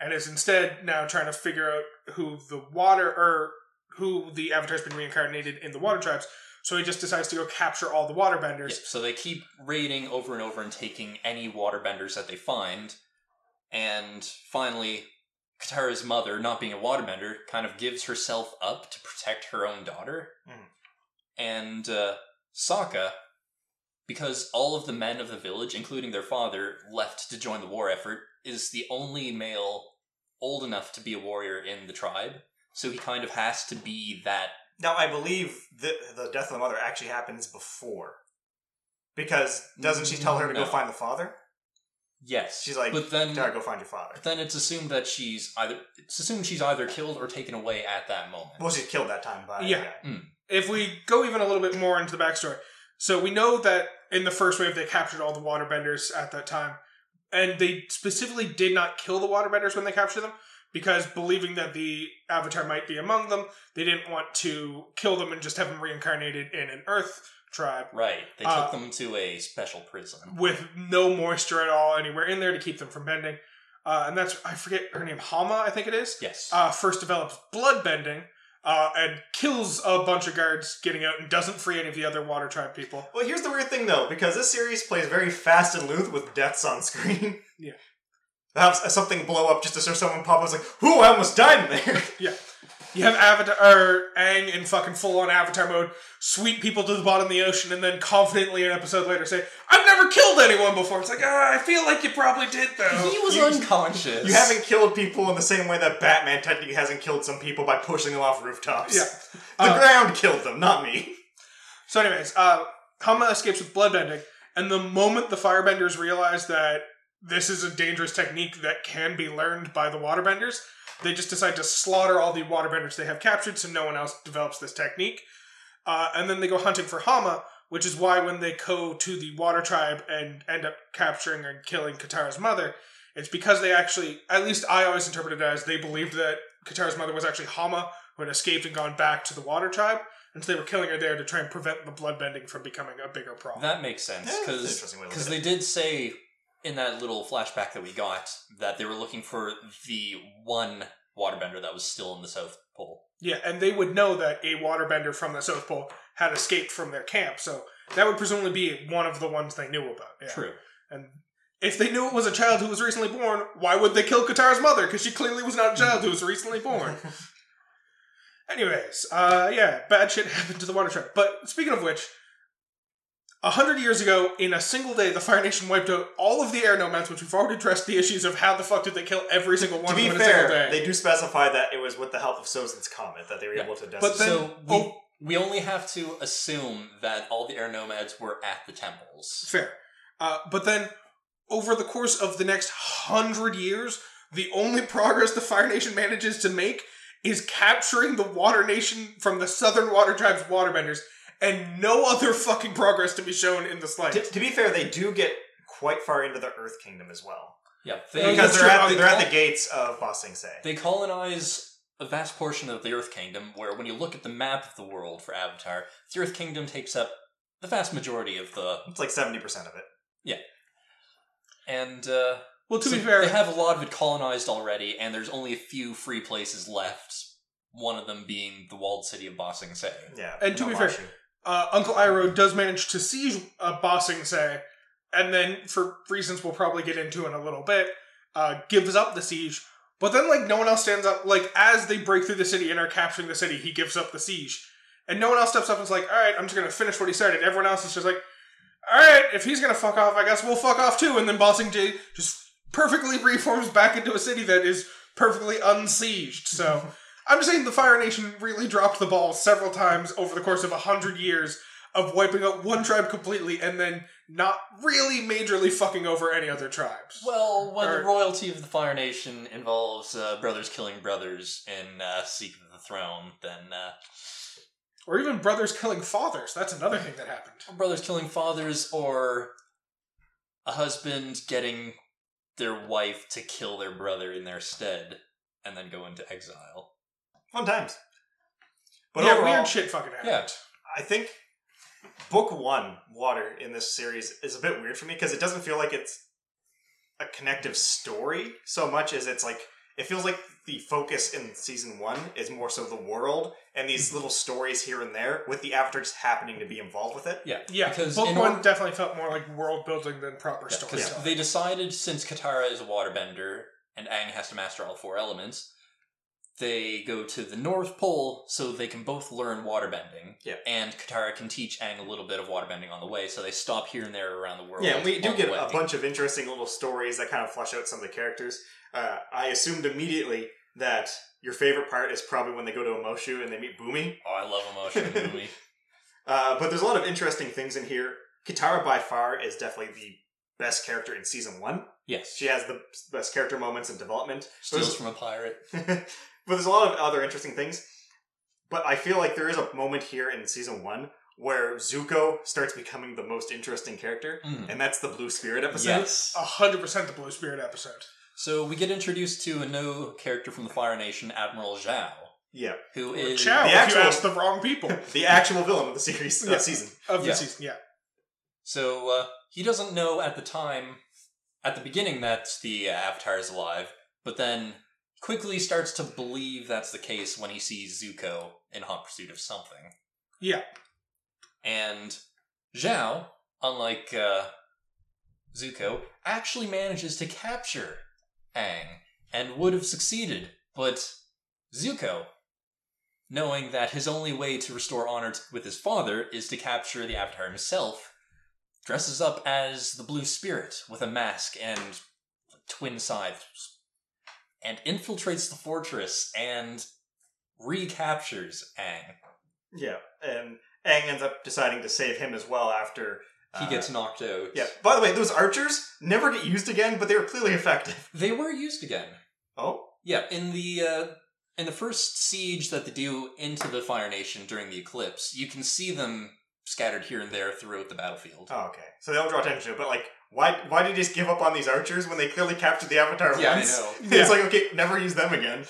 and is instead now trying to figure out who the Water or who the Avatar's been reincarnated in the Water Tribes. So he just decides to go capture all the Waterbenders. Yep, so they keep raiding over and over and taking any waterbenders that they find. And finally, Katara's mother, not being a waterbender, kind of gives herself up to protect her own daughter. Mhm. And uh, Sokka, because all of the men of the village, including their father, left to join the war effort, is the only male old enough to be a warrior in the tribe. So he kind of has to be that. Now, I believe the the death of the mother actually happens before, because doesn't she tell her to No. go find the father? Yes. She's like, but then Tara, go find your father. But then it's assumed that she's either it's assumed she's either killed or taken away at that moment. Well, she's killed that time by Yeah. a guy. Hmm. if we go even a little bit more into the backstory, so we know that in the first wave they captured all the waterbenders at that time, and they specifically did not kill the waterbenders when they captured them because believing that the avatar might be among them, they didn't want to kill them and just have them reincarnated in an Earth tribe Right. They Uh, took them to a special prison. with no moisture at all anywhere in there to keep them from bending. Uh, and that's I forget her name, Hama, I think it is. Yes. uh, first develops blood bending uh, and kills a bunch of guards getting out and doesn't free any of the other water tribe people. Well, here's the weird thing though, because this series plays very fast and loose with deaths on screen. Yeah. Have something blow up just to show someone pop up. It's like, whoo, I almost died in there. You have Avatar or Aang in fucking full on Avatar mode, sweep people to the bottom of the ocean, and then confidently an episode later say, "I've never killed anyone before." It's like, ah, I feel like you probably did though. he was you- unconscious. you haven't killed people in the same way that Batman technically hasn't killed some people by pushing them off rooftops. Yeah. The Uh, ground killed them, not me. So, anyways, uh, Hama escapes with bloodbending, and the moment the firebenders realize that this is a dangerous technique that can be learned by the waterbenders, they just decide to slaughter all the waterbenders they have captured so no one else develops this technique. Uh, and then they go hunting for Hama, which is why when they go to the water tribe and end up capturing and killing Katara's mother, it's because they actually, at least I always interpreted it as they believed that Katara's mother was actually Hama, who had escaped and gone back to the water tribe. And so they were killing her there to try and prevent the bloodbending from becoming a bigger problem. That makes sense Yeah, that's an because interesting way to look because they did say in that little flashback that we got that they were looking for the one waterbender that was still in the South Pole. yeah, and they would know that a waterbender from the South Pole had escaped from their camp, so that would presumably be one of the ones they knew about. Yeah. True. And if they knew it was a child who was recently born, why would they kill Katara's mother? Because she clearly was not a child who was recently born. Anyways, uh, yeah, bad shit happened to the water tribe. But speaking of which, a hundred years ago, in a single day, the Fire Nation wiped out all of the air nomads, which we've already addressed the issues of how the fuck did they kill every single one to of be them in a single fair, day. they do specify that it was with the help of Sozin's comet that they were Yeah. able to decimate. But then- so we, oh. we only have to assume that all the air nomads were at the temples. Fair. Uh, but then, over the course of the next hundred years, the only progress the Fire Nation manages to make is capturing the Water Nation from the Southern Water Tribe's waterbenders, and no other fucking progress to be shown in the to, slightest. to be fair, they do get quite far into the Earth Kingdom as well. Yeah, they, Because they're at, They the, they're at the gates of Ba Sing Se. they colonize a vast portion of the Earth Kingdom where, when you look at the map of the world for Avatar, the Earth Kingdom takes up the vast majority of the. It's like seventy percent of it. Yeah, and uh, Well, to so be fair, they have a lot of it colonized already, and there's only a few free places left. One of them being the walled city of Ba Sing Se. Yeah. And to no be fair, Marshu. Uh, Uncle Iroh does manage to siege uh, Ba Sing Se, and then, for reasons we'll probably get into in a little bit, uh, gives up the siege. But then, like, no one else stands up. Like, as they break through the city and are capturing the city, he gives up the siege. And no one else steps up and is like, all right, I'm just going to finish what he started. Everyone else is just like, all right, if he's going to fuck off, I guess we'll fuck off too. And then Bossing Sing Se just perfectly reforms back into a city that is perfectly unsieged. So. I'm just saying the Fire Nation really dropped the ball several times over the course of a hundred years of wiping out one tribe completely and then not really majorly fucking over any other tribes. Well, when Or- the royalty of the Fire Nation involves uh, brothers killing brothers in uh, Secret the Throne, then uh, or even brothers killing fathers. That's another thing that happened. brothers killing fathers, or a husband getting their wife to kill their brother in their stead and then go into exile. Fun times. But yeah, overall, weird shit fucking happened. Yeah. I think book one, Water, in this series is a bit weird for me because it doesn't feel like it's a connective story so much as it's like it feels like the focus in season one is more so the world and these little stories here and there with the avatar just happening to be involved with it. Yeah, Yeah, because book one or- definitely felt more like world building than proper Yeah, 'cause storytelling. they decided since Katara is a waterbender and Aang has to master all four elements, they go to the North Pole so they can both learn waterbending. Yeah. And Katara can teach Aang a little bit of waterbending on the way, so they stop here and there around the world. Yeah, and we do get a bunch of interesting little stories that kind of flesh out some of the characters. Uh, I assumed immediately that your favorite part is probably when they go to Omashu and they meet Bumi. Oh, I love in the movie. Uh, but there's a lot of interesting things in here. Katara by far is definitely the best character in season one. Yes. She has the best character moments and development. Steals from a pirate. but there's a lot of other interesting things. But I feel like there is a moment here in season one where Zuko starts becoming the most interesting character, Mm. and that's the Blue Spirit episode. Yes. A hundred percent the Blue Spirit episode. So we get introduced to a new character from the Fire Nation, Admiral Zhao, Yeah, who is Chow, the if actual- you ask the wrong people the actual villain of the series uh, Yeah. season. of the Yeah. season. Yeah, So uh, he doesn't know at the time, at the beginning, that the uh, Avatar is alive, but then quickly starts to believe that's the case when he sees Zuko in hot pursuit of something. yeah. And Zhao, unlike uh, Zuko, actually manages to capture Aang and would have succeeded, but Zuko, knowing that his only way to restore honor t- with his father is to capture the Avatar himself, dresses up as the Blue Spirit with a mask and twin scythes, and infiltrates the fortress and recaptures Aang. Yeah, and Aang ends up deciding to save him as well after He uh, gets knocked out. Yeah. By the way, those archers never get used again, but they were clearly effective. They were used again. Oh, Yeah, in the uh, in the first siege that they do into the Fire Nation during the eclipse, you can see them scattered here and there throughout the battlefield. oh, okay. So they don't draw attention to it, but like, why? Why did you just give up on these archers when they clearly captured the Avatar yeah, once? I know. it's like okay, never use them again.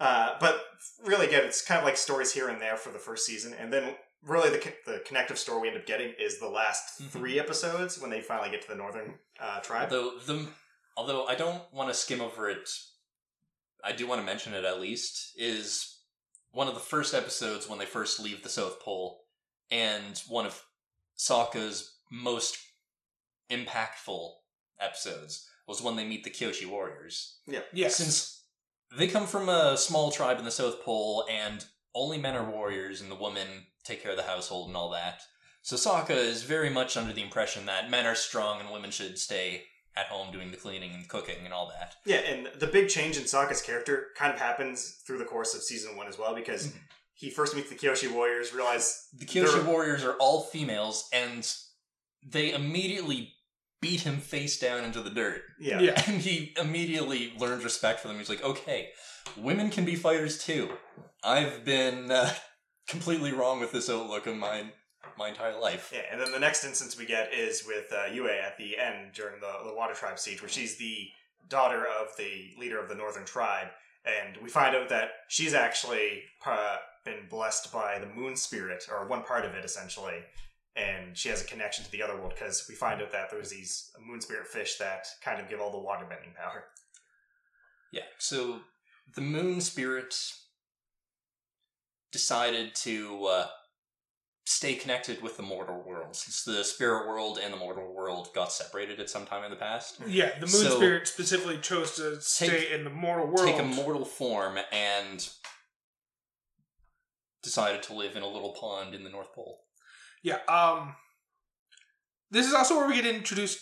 Uh, but really, again, it's kind of like stories here and there for the first season, and then really the the connective story we end up getting is the last Mhm. three episodes when they finally get to the northern uh, tribe. Although the although I don't want to skim over it, I do want to mention it at least. Is one of the first episodes when they first leave the South Pole, and one of Sokka's most impactful episodes was when they meet the Kyoshi warriors. Yeah. Yes. Since they come from a small tribe in the South Pole and only men are warriors and the women take care of the household and all that. So Sokka is very much under the impression that men are strong and women should stay at home doing the cleaning and cooking and all that. Yeah, and the big change in Sokka's character kind of happens through the course of season one as well, because Mhm. he first meets the Kyoshi warriors, realize The Kyoshi They're- warriors are all females and they immediately beat him face down into the dirt. yeah, yeah. And he immediately learns respect for them. He's like, okay, women can be fighters too. I've been uh, completely wrong with this outlook of mine my entire life. Yeah, and then the next instance we get is with uh, Yue at the end during the, the Water Tribe siege, where she's the daughter of the leader of the Northern Tribe, and we find out that she's actually uh, been blessed by the moon spirit, or one part of it essentially, and she has a connection to the other world because we find out that there's these moon spirit fish that kind of give all the water bending power. Yeah, so the moon spirit decided to uh, stay connected with the mortal world since the spirit world and the mortal world got separated at some time in the past. Yeah, the moon So- spirit specifically chose to stay in the mortal world. Take a mortal form and decided to live in a little pond in the North Pole. Yeah. Um. This is also where we get introduced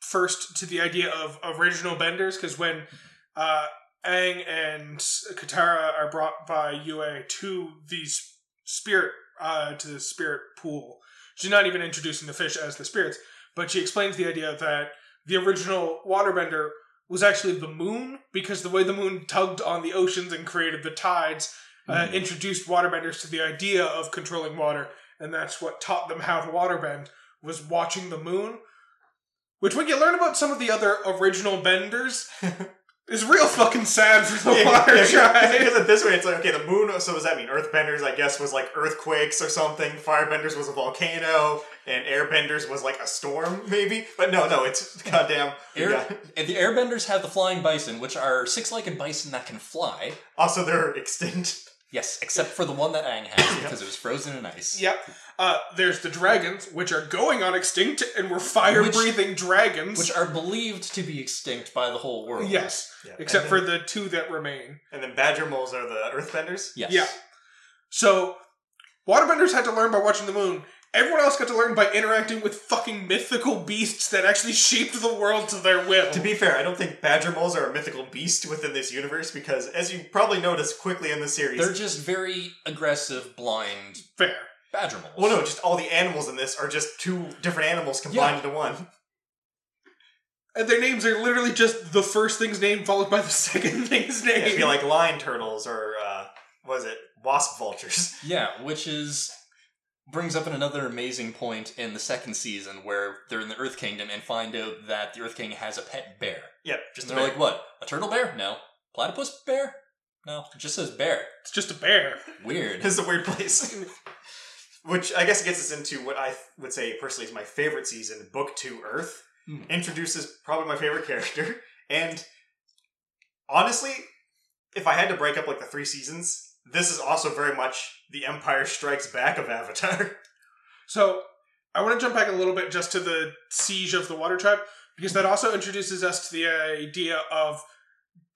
first to the idea of original benders, because when uh, Aang and Katara are brought by Yue to the spirit uh, to the spirit pool, she's not even introducing the fish as the spirits, but she explains the idea that the original waterbender was actually the moon because the way the moon tugged on the oceans and created the tides uh, Mhm. introduced waterbenders to the idea of controlling water and that's what taught them how to waterbend was watching the moon which when you learn about some of the other original benders is real fucking sad for the water tribe because at this way it's like okay, the moon. So does that mean earthbenders? I guess was like earthquakes or something. Firebenders was a volcano, and airbenders was like a storm, maybe. But no, no, it's goddamn. Air- yeah. And the airbenders have the flying bison, which are six-legged bison that can fly. Also, they're extinct. Yes, except for the one that Aang has because it was frozen in ice. yep uh, there's the dragons which are going on extinct and were fire breathing dragons Which are believed to be extinct by the whole world. yes Yeah. except and for the two that remain and then badger moles are the earthbenders. Yes. Yeah. So, waterbenders had to learn by watching the moon. Everyone else got to learn by interacting with fucking mythical beasts that actually shaped the world to their will. To be fair, I don't think badger moles are a mythical beast within this universe because, as you probably noticed quickly in the series, They're just very aggressive, blind fair. badger moles. well, no, just all the animals in this are just two different animals combined into one. And their names are literally just the first thing's name followed by the second thing's name. It'd be like lion turtles or uh, what is it, wasp vultures. Yeah, which is brings up another amazing point in the second season where they're in the Earth Kingdom and find out that the Earth King has a pet bear. Yep, just And they're like, what? A turtle bear? No. Platypus bear? No. It just says bear. it's just a bear. Weird. It's a weird place. Which I guess gets us into what I would say personally is my favorite season, Book Two Earth. Hmm. Introduces probably my favorite character, and honestly, if I had to break up like the three seasons, this is also very much the Empire Strikes Back of Avatar. So, I want to jump back a little bit just to the siege of the water tribe because that also introduces us to the idea of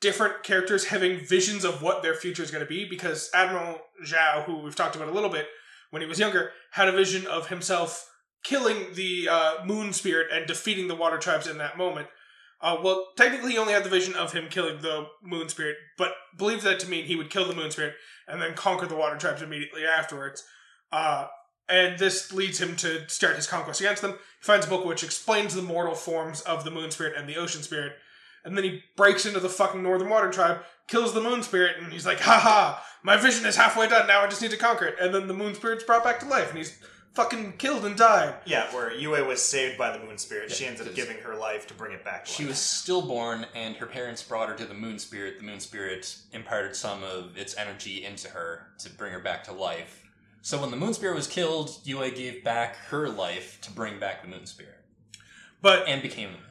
different characters having visions of what their future is going to be because Admiral Zhao, who we've talked about a little bit when he was younger, had a vision of himself killing the uh, moon spirit and defeating the water tribes in that moment. Uh, well, technically, he only had the vision of him killing the moon spirit, but believed that to mean he would kill the moon spirit and then conquer the water tribes immediately afterwards. Uh, and this leads him to start his conquest against them. He finds a book which explains the mortal forms of the moon spirit and the ocean spirit, and then he breaks into the fucking northern water tribe, kills the moon spirit, and he's like, "Ha ha! My vision is halfway done. Now I just need to conquer it." And then the moon spirit's brought back to life, and he's fucking killed and died. Yeah, where Yue was saved by the Moon Spirit. she Yeah, ends up 'cause- giving her life to bring it back. She life. was stillborn, and her parents brought her to the Moon Spirit. The Moon Spirit imparted some of its energy into her to bring her back to life. So when the Moon Spirit was killed, Yue gave back her life to bring back the Moon Spirit, But and became the Moon.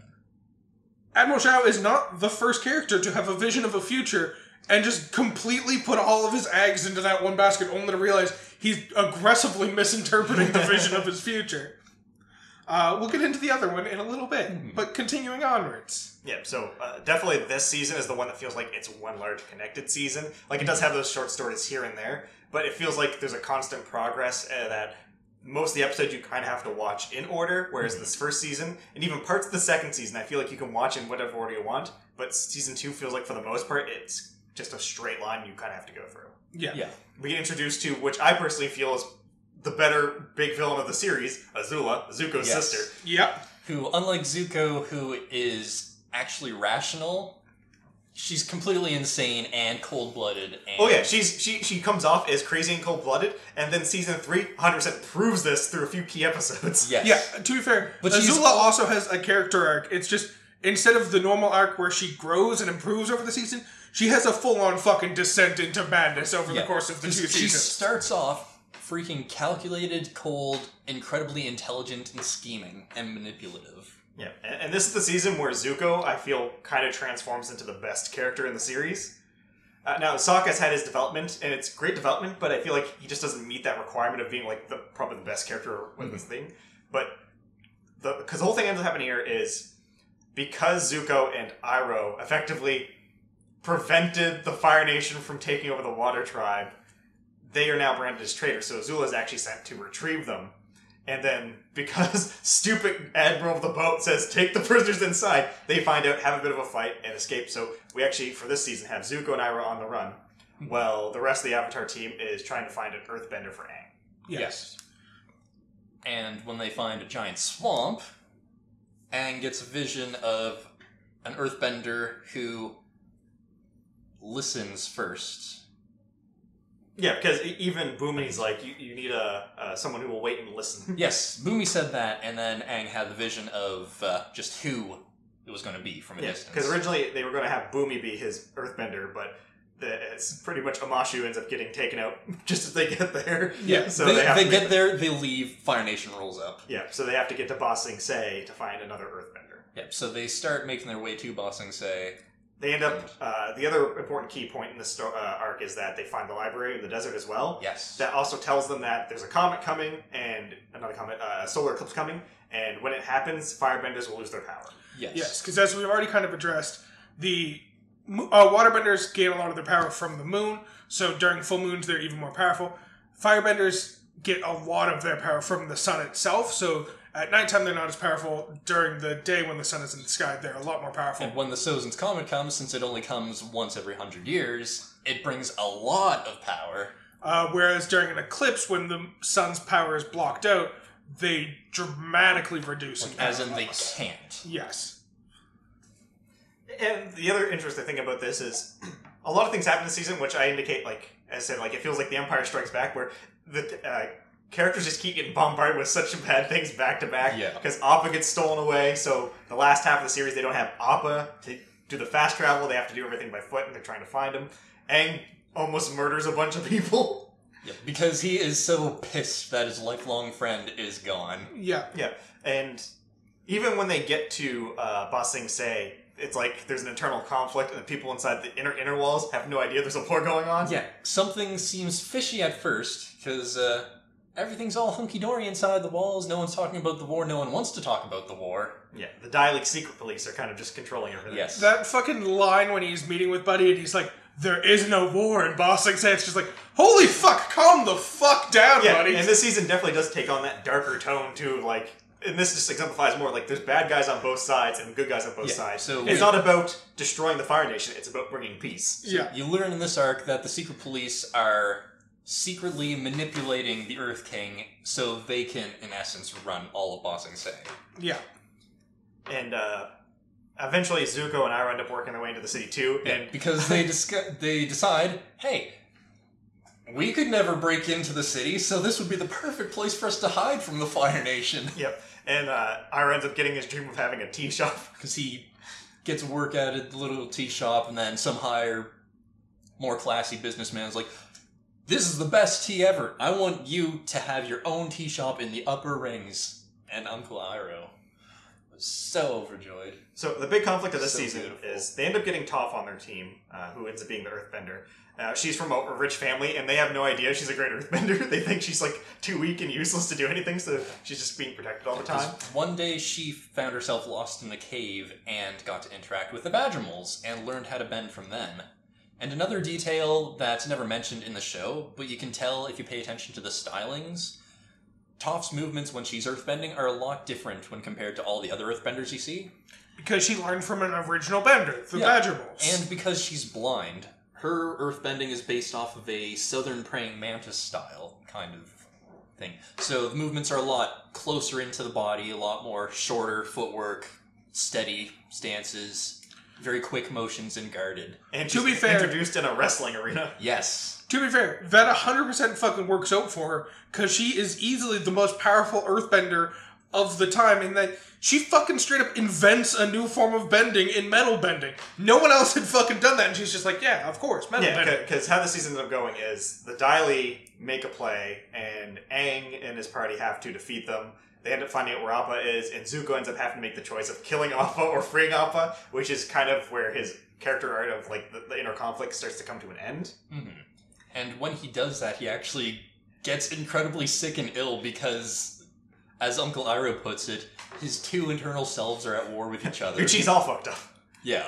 Admiral Zhao is not the first character to have a vision of a future and just completely put all of his eggs into that one basket, only to realize he's aggressively misinterpreting the vision of his future. Uh, we'll get into the other one in a little bit, but continuing onwards. Yeah, so uh, definitely this season is the one that feels like it's one large connected season. Like it does have those short stories here and there, but it feels like there's a constant progress uh, that most of the episodes you kind of have to watch in order, whereas this first season and even parts of the second season, I feel like you can watch in whatever order you want. But season two feels like for the most part it's just a straight line you kind of have to go through. Yeah. Yeah. We get introduced to which I personally feel is the better big villain of the series, Azula, Zuko's Yes. sister. Yep. Who, unlike Zuko, who is actually rational, she's completely insane and cold-blooded. And Oh yeah, she's she she comes off as crazy and cold blooded, and then season three 100 percent proves this through a few key episodes. yes. Yeah, to be fair, But Azula she's- also has a character arc. It's just instead of the normal arc where she grows and improves over the season, she has a full on fucking descent into madness over the Yeah. course of the two she seasons. starts off freaking calculated, cold, incredibly intelligent, and scheming and manipulative. Yeah, and, and this is the season where Zuko, I feel, kind of transforms into the best character in the series. Uh, now, Sokka's had his development, and it's great development, but I feel like he just doesn't meet that requirement of being like the probably the best character with this thing. But the because the whole thing ends up happening here is because Zuko and Iroh effectively prevented the Fire Nation from taking over the Water Tribe, they are now branded as traitors. So Azula is actually sent to retrieve them. And then, because stupid admiral of the boat says take the prisoners inside, they find out, have a bit of a fight, and escape. So we actually, for this season, have Zuko and Iroh on the run. Hmm. Well, the rest of the Avatar team is trying to find an Earthbender for Aang. yes. And when they find a giant swamp, Aang gets a vision of an earthbender who listens first. Yeah, because even Bumi's like, you, you need a uh, someone who will wait and listen. Yes, Bumi said that, and then Aang had the vision of uh, just who it was going to be from a Yeah, distance. because originally they were going to have Bumi be his Earthbender, but the, it's pretty much Omashu ends up getting taken out just as they get there. Yeah, so they, they, have they to get there, they leave, Fire Nation rolls up. Yeah, so they have to get to Bossing Sing Se to find another Earthbender. Yep, so they start making their way to Ba Sing Se. They end up. Uh, the other important key point in this sto- uh, arc is that they find the library in the desert as well. Yes. That also tells them that there's a comet coming and another comet, uh, a solar eclipse coming, and when it happens, firebenders will lose their power. yes. Yes, because as we've already kind of addressed, the mo- uh, waterbenders gain a lot of their power from the moon, so during full moons they're even more powerful. Firebenders get a lot of their power from the sun itself, so at nighttime they're not as powerful. During the day when the sun is in the sky, they're a lot more powerful. And when the Sozin's Comet comes, since it only comes once every hundred years, it brings a lot of power. Uh, whereas during an eclipse, when the sun's power is blocked out, they dramatically reduce. in As in, they loss. can't. Yes. And the other interesting thing about this is a lot of things happen this season, which I indicate, like as I said, like it feels like The Empire Strikes Back, where the uh, characters just keep getting bombarded with such bad things back to back. Yeah. Because Appa gets stolen away, so the last half of the series they don't have Appa to do the fast travel. They have to do everything by foot, and they're trying to find him. Aang almost murders a bunch of people. Yep, because he is so pissed that his lifelong friend is gone. Yeah. Yeah, and even when they get to uh, Ba Sing Se, it's like there's an internal conflict, and the people inside the inner inner walls have no idea there's a war going on. Yeah, something seems fishy at first, because uh, everything's all hunky dory inside the walls. No one's talking about the war. No one wants to talk about the war. Yeah, the Dai Li secret police are kind of just controlling everything. Yes. That fucking line when he's meeting with Buddy and he's like, "There is no war," and Ba Sing Se, "It's just like, holy fuck, calm the fuck down, yeah, buddy." and this season definitely does take on that darker tone too. Like, and this just exemplifies more. Like, there's bad guys on both sides and good guys on both Yeah, sides. so it's we- not about destroying the Fire Nation; it's about bringing peace. yeah. You learn in this arc that the secret police are secretly manipulating the Earth King so they can, in essence, run all of Ba Sing Se. Yeah. And uh, eventually, Zuko and Iroh end up working their way into the city too. And because they discuss, they decide, hey, we could never break into the city, so this would be the perfect place for us to hide from the Fire Nation. yep, and uh, Iroh ends up getting his dream of having a tea shop. Because he gets work at a little tea shop, and then some higher, more classy businessman is like, "This is the best tea ever. I want you to have your own tea shop in the upper rings." And Uncle Iroh was so overjoyed. So the big conflict of this So season beautiful. is they end up getting Toph on their team, uh, who ends up being the Earthbender. Uh, she's from a, rich family, and they have no idea she's a great Earthbender. they think she's like too weak and useless to do anything, so she's just being protected all the time. One day she found herself lost in the cave and got to interact with the Badgermoles and learned how to bend from them. And another detail that's never mentioned in the show, but you can tell if you pay attention to the stylings, Toph's movements when she's earthbending are a lot different when compared to all the other earthbenders you see. Because she learned from an original bender, the Yeah. Badger Moles. And because she's blind, her earthbending is based off of a southern praying mantis style kind of thing. So the movements are a lot closer into the body, a lot more shorter footwork, steady stances, very quick motions, and guarded. And To be fair- introduced in a wrestling arena. Yes. To be fair, that 100% fucking works out for her because she is easily the most powerful earthbender of the time in that she fucking straight up invents a new form of bending in metal bending. No one else had fucking done that, and she's just like, yeah, of course, metal Yeah, bending. because how the season ends up going is the Dai Li make a play, and Aang and his party have to defeat them. They end up finding out where Appa is, and Zuko ends up having to make the choice of killing Appa or freeing Appa, which is kind of where his character arc of like the, the inner conflict starts to come to an end. hmm And when he does that, he actually gets incredibly sick and ill because, as Uncle Iroh puts it, his two internal selves are at war with each other. Uchi's all fucked up. Yeah.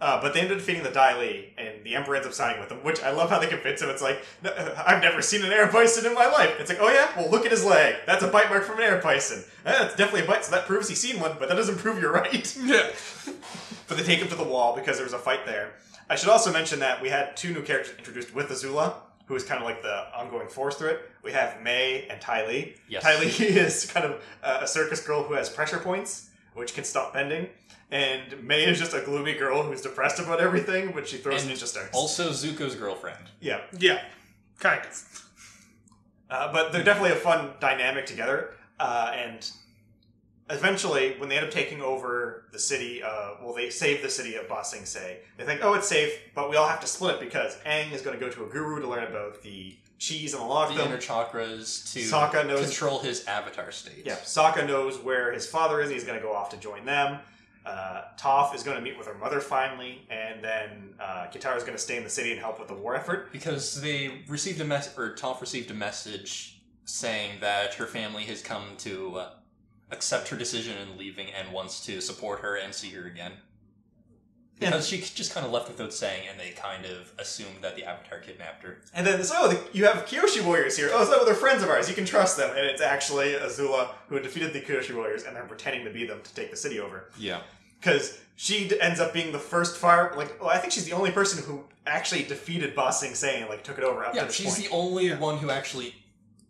Uh, but they end up defeating the Dai Li, and the Emperor ends up siding with them, which I love how they convince him. It's like, uh, I've never seen an air bison in my life. It's like, oh yeah? Well, look at his leg. That's a bite mark from an air bison. Eh, that's definitely a bite, so that proves he's seen one, but that doesn't prove you're right. yeah. but they take him to the wall because there was a fight there. I should also mention that we had two new characters introduced with Azula, who is kind of like the ongoing force through it. We have May and Ty Lee. Yes. Ty Lee is kind of uh, a circus girl who has pressure points, which can stop bending. And May is just a gloomy girl who's depressed about everything, but she throws And ninja stars. Also, Zuko's girlfriend. yeah. Yeah. Kind of. Uh, but they're definitely a fun dynamic together. Uh, and eventually, when they end up taking over the city, uh, well, they save the city of Ba Sing Se. They think, oh, it's safe, but we all have to split because Aang is going to go to a guru to learn about the cheese and the lock The them. inner chakras to Sokka knows- control his avatar state. Yeah, Sokka knows where his father is. He's going to go off to join them. Uh, Toph is going to meet with her mother finally, and then uh, Katara is going to stay in the city and help with the war effort. Because they received a message, or Toph received a message saying that her family has come to uh, accept her decision in leaving and wants to support her and see her again. Yeah. Because she just kind of left without saying, and they kind of assumed that the Avatar kidnapped her. And then, so the, you have Kyoshi warriors here. Oh, so they're friends of ours. You can trust them. And it's actually Azula who defeated the Kyoshi warriors, and they're pretending to be them to take the city over. Yeah. Because she d- ends up being the first fire. Like, well, I think she's the only person who actually defeated Ba Sing Se and like took it over up to Yeah, this she's point. the only Yeah. one who actually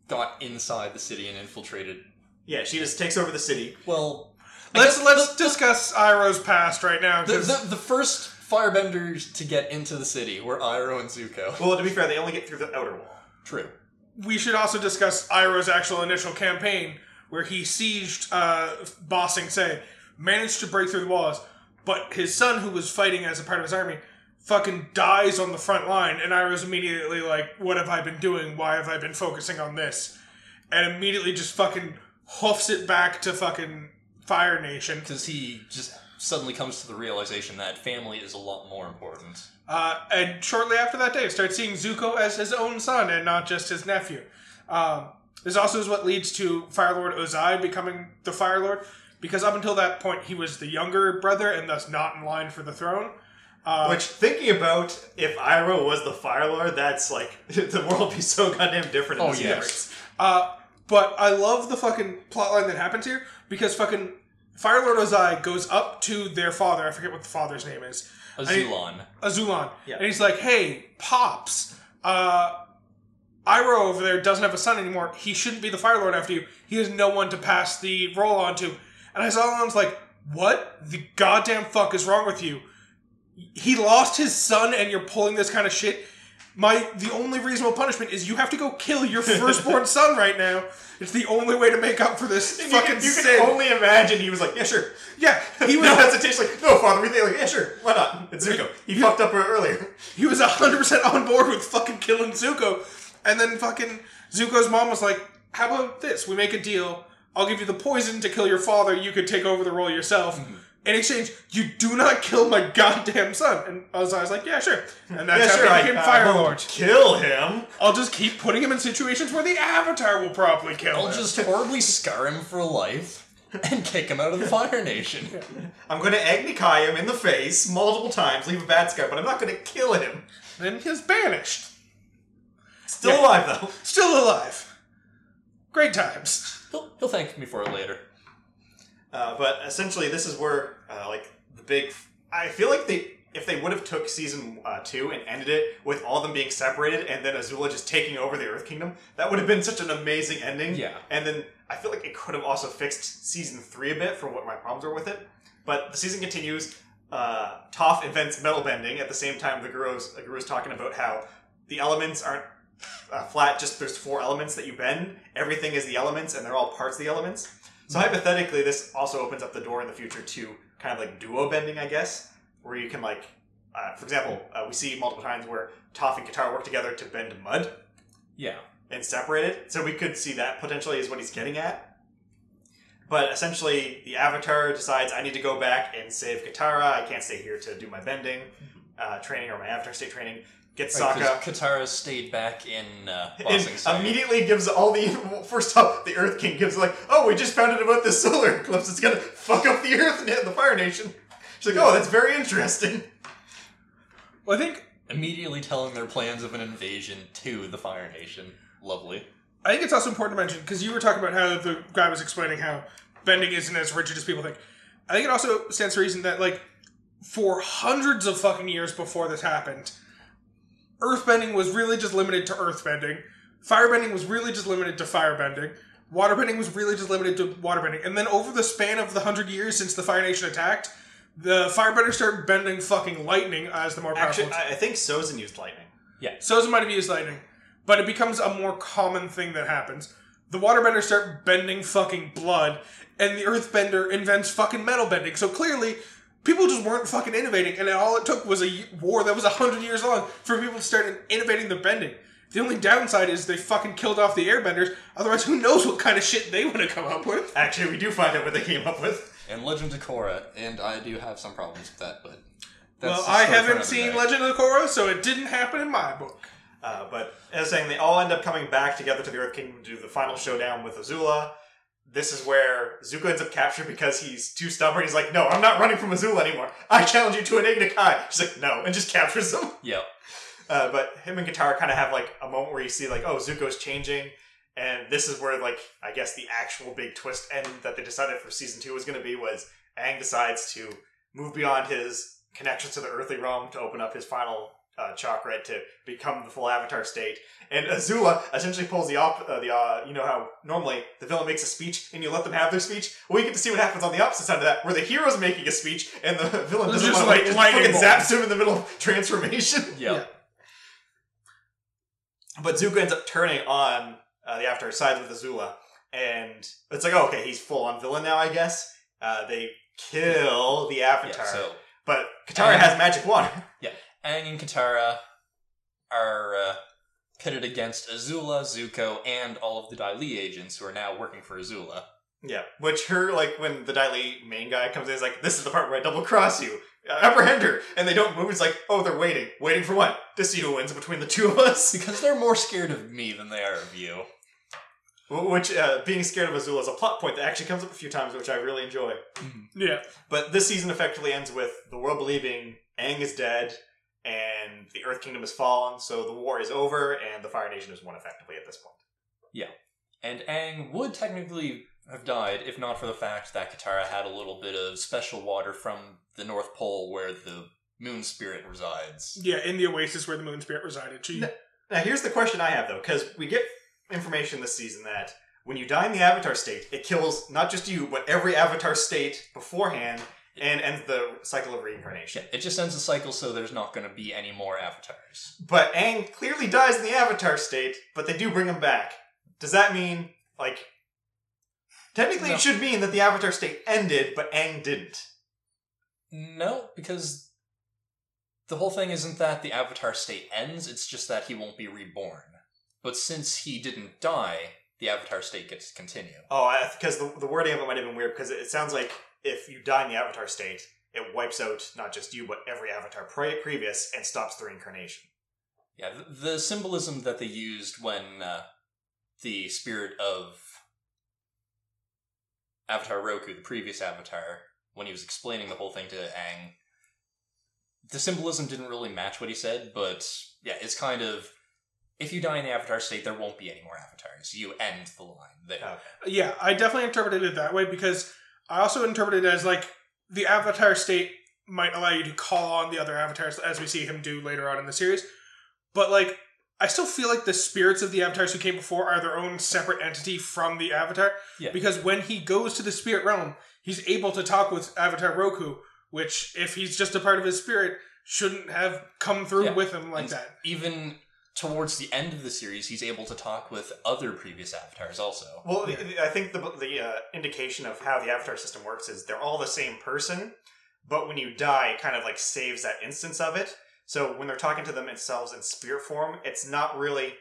got inside the city and infiltrated. yeah, she just takes over the city. Well, I Let's let's discuss Iroh's past right now. The, the, the first firebenders to get into the city were Iroh and Zuko. Well, to be fair, they only get through the outer wall. True. we should also discuss Iroh's actual initial campaign, where he sieged uh, Ba Sing Se, managed to break through the walls, but his son, who was fighting as a part of his army, fucking dies on the front line, and Iroh's immediately like, "What have I been doing? Why have I been focusing on this?" And immediately just fucking hoofs it back to fucking Fire Nation. Because he just suddenly comes to the realization that family is a lot more important. Uh, and shortly after that day, starts seeing Zuko as his own son and not just his nephew. Um, this also is what leads to Fire Lord Ozai becoming the Fire Lord, because up until that point, he was the younger brother and thus not in line for the throne. Uh, Which, thinking about if Iroh was the Fire Lord, that's like the world would be so goddamn different in Oh, this yes. Uh, but I love the fucking plotline that happens here because fucking Fire Lord Ozai goes up to their father. I forget what the father's name is. Azulon. Azulon. Yeah. And he's like, hey, Pops, uh, Iroh over there doesn't have a son anymore. He shouldn't be the Fire Lord after you. He has no one to pass the role on to. And Azulon's like, what the goddamn fuck is wrong with you? He lost his son and you're pulling this kind of shit. My the only reasonable punishment is you have to go kill your firstborn son right now. It's the only way to make up for this you fucking can, you sin. can only imagine he was like, yeah, sure. yeah, he was no hesitation, like, no, father, we think, like, yeah, sure, why not? It's Zuko. He fucked up earlier. He was 100% on board with fucking killing Zuko. And then fucking Zuko's mom was like, how about this? We make a deal. I'll give you the poison to kill your father. You could take over the role yourself. Mm-hmm. In exchange, you do not kill my goddamn son. And Ozai was like, yeah, sure. And that's yeah, how sure, he I, became I Fire won't Lord. Kill him. I'll just keep putting him in situations where the Avatar will probably kill him. I'll him. just horribly scar him for life and kick him out of the Fire Nation. I'm going to Agni Kai him in the face multiple times, leave a bad scar, but I'm not going to kill him. Then he's banished. Still Yeah. alive, though. Still alive. Great times. He'll, he'll thank me for it later. Uh, but essentially, this is where, uh, like, the big. I feel like they. If they would have took season uh, two and ended it with all of them being separated and then Azula just taking over the Earth Kingdom, that would have been such an amazing ending. Yeah. And then I feel like it could have also fixed season three a bit for what my problems were with it. But the season continues. Uh, Toph invents metal bending at the same time the Guru's, the Guru's talking about how the elements aren't uh, flat, just there's four elements that you bend. Everything is the elements, and they're all parts of the elements. So hypothetically, this also opens up the door in the future to kind of like duo bending, I guess, where you can like, uh, for example, uh, we see multiple times where Toph and Katara work together to bend mud Yeah. and separate it. So we could see that potentially is what he's getting at. But essentially, the Avatar decides I need to go back and save Katara. I can't stay here to do my bending uh, training or my Avatar state training. Gets Right, 'cause Sokka. Katara stayed back in uh, And Bossing Side. immediately gives all the first off the Earth King gives like, oh, we just found out about this solar eclipse. It's gonna fuck up the Earth and the Fire Nation. She's like, oh, that's very interesting. Well, I think Immediately telling their plans of an invasion to the Fire Nation. Lovely. I think it's also important to mention because you were talking about how the guy was explaining how bending isn't as rigid as people think. I think it also stands to reason that like for hundreds of fucking years before this happened, earthbending was really just limited to earthbending. Firebending was really just limited to firebending. Waterbending was really just limited to waterbending. And then over the span of the hundred years since the Fire Nation attacked, the firebenders started bending fucking lightning as the more powerful. Actually, I I think Sozin used lightning. Soza might have used lightning, but it becomes a more common thing that happens. The waterbenders start bending fucking blood, and the earthbender invents fucking metal bending. So clearly, people just weren't fucking innovating, and all it took was a war that was a hundred years long for people to start innovating the bending. The only downside is they fucking killed off the airbenders. Otherwise, who knows what kind of shit they would have come up with? Actually, we do find out what they came up with. And Legend of Korra, and I do have some problems with that, but well, a I story for haven't seen day. Legend of Korra, so it didn't happen in my book. Uh, but as I was saying, they all end up coming back together to the Earth Kingdom to do the final showdown with Azula. This is where Zuko ends up captured because he's too stubborn. He's like, "No, I'm not running from Azula anymore. I challenge you to an Agni Kai." She's like, "No," and just captures him. Yep. Uh, but him and Katara kind of have like a moment where you see like, oh, Zuko's changing, and this is where like I guess the actual big twist end that they decided for season two was going to be was Aang decides to move beyond his connections to the earthly realm to open up his final uh, chakra to become the full Avatar state, and Azula essentially pulls the op- uh, the uh, you know how normally the villain makes a speech and you let them have their speech. Well, you get to see what happens on the opposite side of that, where the hero's making a speech and the villain It's doesn't just want to like wait, just fucking zaps him in the middle of transformation. Yep. Yeah. But Zuko ends up turning on uh, the Avatar sides with Azula, and it's like, oh, okay, he's full on villain now, I guess. Uh, they kill the Avatar, Yeah, so but Katara Um, has magic water. Aang and Katara are uh, pitted against Azula, Zuko, and all of the Dai Li agents who are now working for Azula. yeah, which her like when the Dai Li main guy comes in, is like, this is the part where I double cross you, uh, apprehend her, and they don't move. It's like, oh, they're waiting, waiting for what? To see who wins between the two of us. Because they're more scared of me than they are of you. Which uh, being scared of Azula is a plot point that actually comes up a few times, which I really enjoy. Yeah. But this season effectively ends with the world believing Aang is dead and the Earth Kingdom has fallen, so the war is over and the Fire Nation has won effectively at this point. Yeah. And Aang would technically have died if not for the fact that Katara had a little bit of special water from the North Pole where the moon spirit resides. Yeah, in the oasis where the moon spirit resided. She No. Now, here's the question I have though, because we get information this season that when you die in the Avatar state, it kills not just you, but every Avatar state beforehand and ends the cycle of reincarnation. Yeah, it just ends the cycle so there's not going to be any more avatars. But Aang clearly dies in the Avatar state, but they do bring him back. Does that mean, like, technically No. it should mean that the Avatar state ended, but Aang didn't? No, because the whole thing isn't that the Avatar state ends, it's just that he won't be reborn. But since he didn't die, the Avatar state gets to continue. Oh, because the, the wording of it might have been weird, because it, it sounds like if you die in the Avatar state, it wipes out not just you, but every Avatar pre- previous and stops the reincarnation. Yeah, the, the symbolism that they used when uh, the spirit of Avatar Roku, the previous Avatar, when he was explaining the whole thing to Aang, the symbolism didn't really match what he said, but yeah, it's kind of if you die in the Avatar state, there won't be any more avatars. You end the line there. Okay. Yeah, I definitely interpreted it that way because I also interpreted it as like the avatar state might allow you to call on the other avatars as we see him do later on in the series. But like I still feel like the spirits of the avatars who came before are their own separate entity from the avatar. Yeah. Because when he goes to the spirit realm, he's able to talk with Avatar Roku, which if he's just a part of his spirit, shouldn't have come through Yeah. with him like And that. Even towards the end of the series, he's able to talk with other previous avatars also. Well, I think the the uh, indication of how the avatar system works is they're all the same person, but when you die, it kind of like saves that instance of it. So when they're talking to them themselves in spirit form, it's not really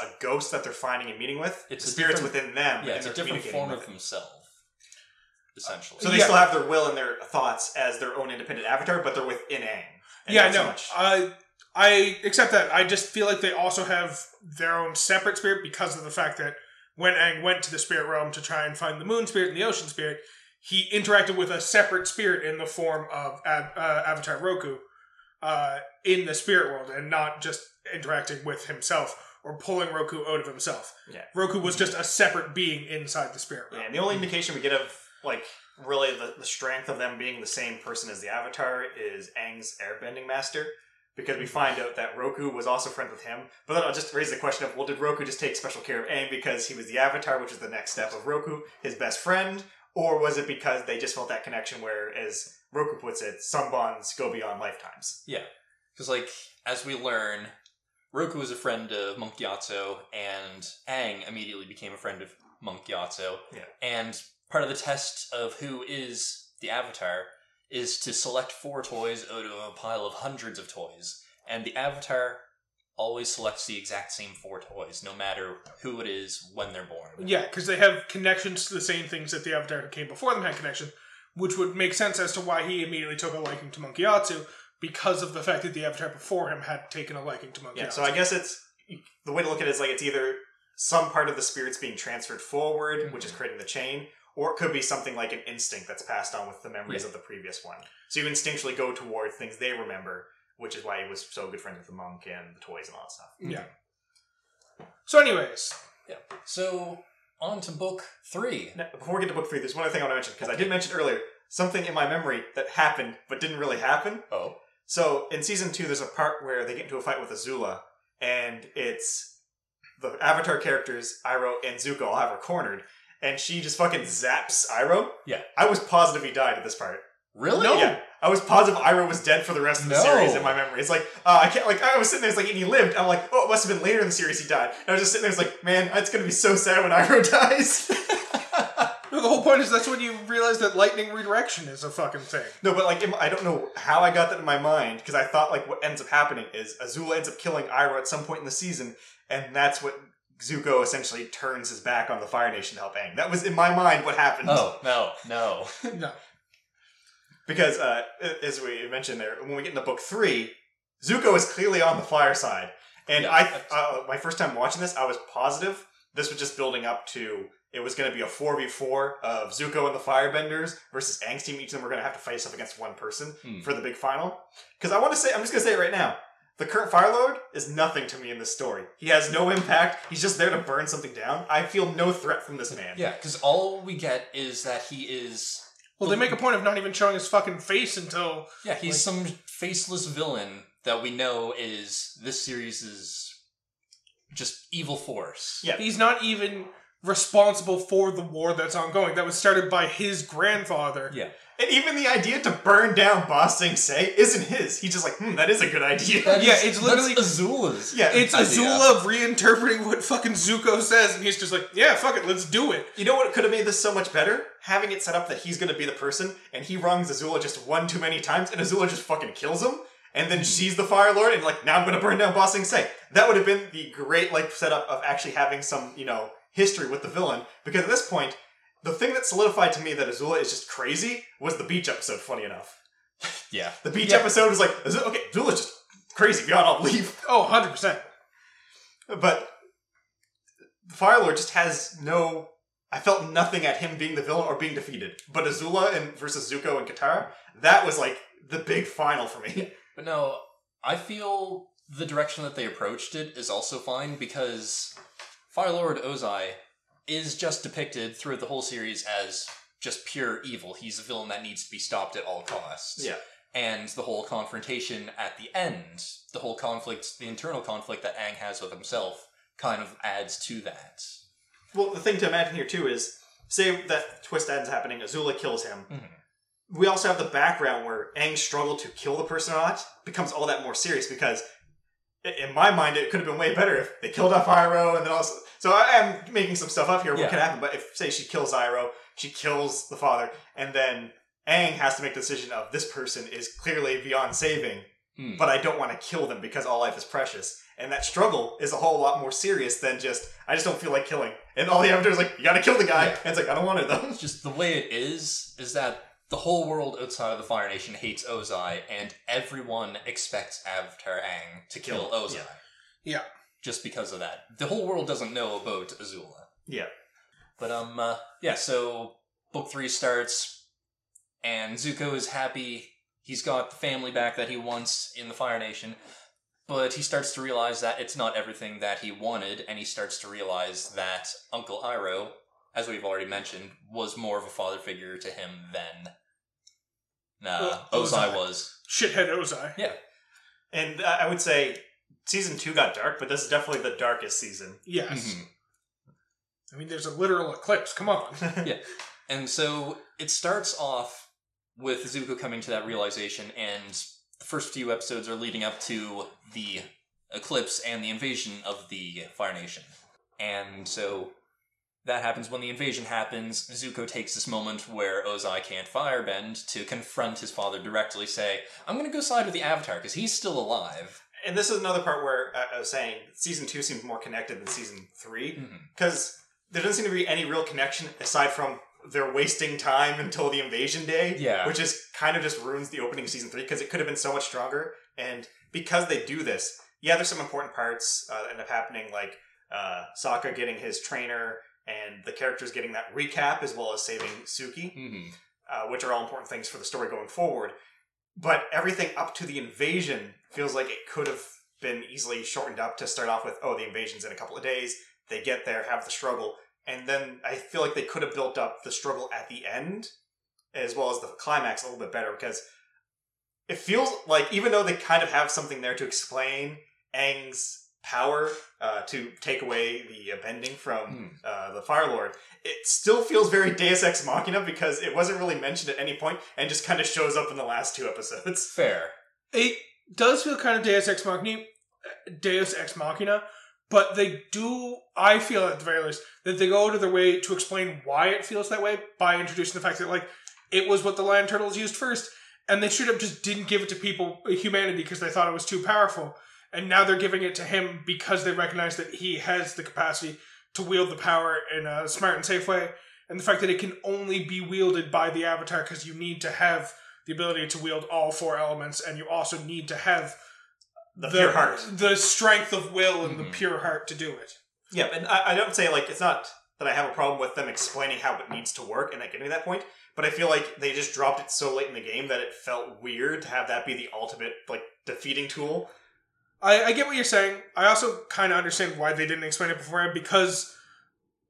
a ghost that they're finding and meeting with. It's the a spirits within them. Yeah, and it's a different form of themselves essentially. So they Yeah. still have their will and their thoughts as their own independent avatar, but they're within Aang. And yeah, not so no, much- I accept that. I just feel like they also have their own separate spirit because of the fact that when Aang went to the spirit realm to try and find the moon spirit and the ocean spirit, he interacted with a separate spirit in the form of uh, Avatar Roku uh, in the spirit world, and not just interacting with himself or pulling Roku out of himself. Yeah. Roku was just a separate being inside the spirit Yeah, realm. and the only indication we get of like really the, the strength of them being the same person as the Avatar is Aang's airbending master. Because we find out that Roku was also friends with him. But then I'll just raise the question of well, did Roku just take special care of Aang because he was the Avatar, which is the next step of Roku, his best friend? Or was it because they just felt that connection where, as Roku puts it, some bonds go beyond lifetimes? Yeah, because, like, as we learn, Roku is a friend of Monk Gyatso, and Aang immediately became a friend of Monk Gyatso. Yeah. And part of the test of who is the Avatar is to select four toys out of a pile of hundreds of toys. And the Avatar always selects the exact same four toys, no matter who it is when they're born. Yeah, because they have connections to the same things that the Avatar who came before them had connection, which would make sense as to why he immediately took a liking to Monk Gyatso because of the fact that the Avatar before him had taken a liking to Monkey Yeah, Gyatso. so I guess it's the way to look at it is like it's either some part of the spirit's being transferred forward, mm-hmm. which is creating the chain, or it could be something like an instinct that's passed on with the memories Yeah. of the previous one. So you instinctually go toward things they remember, which is why he was so good friends with the monk and the toys and all that stuff. Mm. yeah. So, anyways, Yeah. So, on to book three. Now, before we get to book three, there's one other thing I want to mention because I did mention earlier something in my memory that happened but didn't really happen. Oh. So in season two, there's a part where they get into a fight with Azula, and it's the Avatar characters, Iroh and Zuko, all have her cornered, and she just fucking zaps Iroh. Yeah. I was positive he died at this part. Really? No. Yeah, I was positive Iroh was dead for the rest of the No. series in my memory. It's like uh, I can't like I was sitting there, it's like and he lived. I'm like, oh, it must have been later in the series he died. And I was just sitting there, it's like, man, it's gonna be so sad when Iroh dies. no, the whole point is that's when you realize that lightning redirection is a fucking thing. No, but like I don't know how I got that in my mind because I thought like what ends up happening is Azula ends up killing Iroh at some point in the season, and that's what Zuko essentially turns his back on the Fire Nation to help Aang. That was in my mind what happened. Oh, no, no. no. because uh, as we mentioned there, when we get into book three, Zuko is clearly on the Fire side, and Yeah, I uh, my first time watching this, I was positive this was just building up to. It was going to be a 4v4 of Zuko and the Firebenders versus Aang's team. Each of them were going to have to fight up against one person. Hmm. for the big final. Because I want to say, I'm just going to say it right now. The current Fire Lord is nothing to me in this story. He has no impact. He's just there to burn something down. I feel no threat from this man. Yeah, because all we get is that he is. Well, they make a point of not even showing his fucking face until. Yeah, he's some faceless villain that we know is this series' is just evil force. Yeah. He's not even responsible for the war that's ongoing. That was started by his grandfather. Yeah. And even the idea to burn down Ba Sing Se isn't his. He's just like, hmm, that is a good idea. That Yeah, is- it's literally- that's Azula's. yeah. It's idea. Azula reinterpreting what fucking Zuko says, and he's just like, yeah, fuck it, let's do it. You know what could have made this so much better? Having it set up that he's going to be the person, and he wrongs Azula just one too many times, and Azula just fucking kills him, and then she's the Fire Lord, and like, now I'm going to burn down Ba Sing Se. That would have been the great like setup of actually having some, you know, history with the villain. Because at this point, the thing that solidified to me that Azula is just crazy was the beach episode. Funny enough, Yeah. the beach Yeah. episode was like, Azula, okay, Azula's just crazy beyond all belief. Oh, 100%. But the Fire Lord just has no. I felt nothing at him being the villain or being defeated. But Azula and versus Zuko and Katara, that was like the big final for me. But no, I feel the direction that they approached it is also fine because Fire Lord Ozai is just depicted throughout the whole series as just pure evil. He's a villain that needs to be stopped at all costs. Yeah. And the whole confrontation at the end, the whole conflict, the internal conflict that Aang has with himself, kind of adds to that. Well, the thing to imagine here too is, say that twist ends happening, Azula kills him. Mhm. We also have the background where Aang's struggle to kill the person or not becomes all that more serious because in my mind, it could have been way better if they killed off Iroh and then also. So I am making some stuff up here. What Yeah. could happen? But if say she kills Iroh, she kills the father, and then Aang has to make the decision of this person is clearly beyond saving, Hmm. but I don't want to kill them because all life is precious. And that struggle is a whole lot more serious than just I just don't feel like killing. And all the Avatar is like, you gotta kill the guy. Yeah. And it's like I don't want it though. It's just the way it is is that the whole world outside of the Fire Nation hates Ozai, and everyone expects Avatar Aang to kill Kill, Ozai. yeah. Yeah. Just because of that. The whole world doesn't know about Azula. Yeah. But um uh, yeah, so book three starts and Zuko is happy. He's got the family back that he wants in the Fire Nation. But he starts to realize that it's not everything that he wanted, and he starts to realize that Uncle Iroh, as we've already mentioned, was more of a father figure to him than uh, Uh, Ozai Ozai. was. Shithead Ozai. Yeah. And uh, I would say season two got dark, but this is definitely the darkest season. Yes. Mhm. I mean, there's a literal eclipse. Come on. Yeah. And so it starts off with Zuko coming to that realization, and the first few episodes are leading up to the eclipse and the invasion of the Fire Nation. And so that happens when the invasion happens. Zuko takes this moment where Ozai can't firebend to confront his father directly, say, I'm going to go side with the Avatar because he's still alive. And this is another part where I I was saying season two seems more connected than season three because there doesn't seem to be any real connection aside from they're wasting time until the invasion day. Yeah. which is kind of just ruins the opening of season three because it could have been so much stronger. And because they do this, yeah, there's some important parts uh, that end up happening, like uh, Sokka getting his trainer and the characters getting that recap as well as saving Suki hmm uh, which are all important things for the story going forward. But everything up to the invasion feels like it could have been easily shortened up to start off with, oh, the invasion's in a couple of days. They get there, have the struggle, and then I feel like they could have built up the struggle at the end as well as the climax a little bit better because it feels like even though they kind of have something there to explain Aang's power uh, to take away the uh, bending from Hmm. uh, the Fire Lord, it still feels very Deus Ex Machina because it wasn't really mentioned at any point and just kind of shows up in the last two episodes. Fair. It does feel kind of Deus Ex Machina, Deus Ex Machina, but they do. I feel at the very least that they go out of their way to explain why it feels that way by introducing the fact that like it was what the land turtles used first, and they straight up just didn't give it to people, humanity, because they thought it was too powerful, and now they're giving it to him because they recognize that he has the capacity to wield the power in a smart and safe way, and the fact that it can only be wielded by the Avatar because you need to have the ability to wield all four elements, and you also need to have The, pure heart. the strength of will, and the Mhm. pure heart to do it. Yeah, and I, I don't say like it's not that I have a problem with them explaining how it needs to work and like getting to that point, but I feel like they just dropped it so late in the game that it felt weird to have that be the ultimate like defeating tool. I, I get what you're saying. I also kind of understand why they didn't explain it beforehand because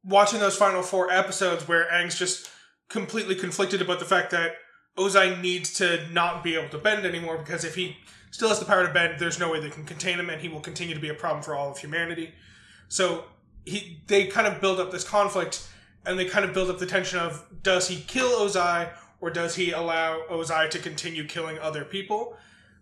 watching those final four episodes where Aang's just completely conflicted about the fact that Ozai needs to not be able to bend anymore because if he still has the power to bend, there's no way they can contain him and he will continue to be a problem for all of humanity. So he they kind of build up this conflict and they kind of build up the tension of does he kill Ozai or does he allow Ozai to continue killing other people?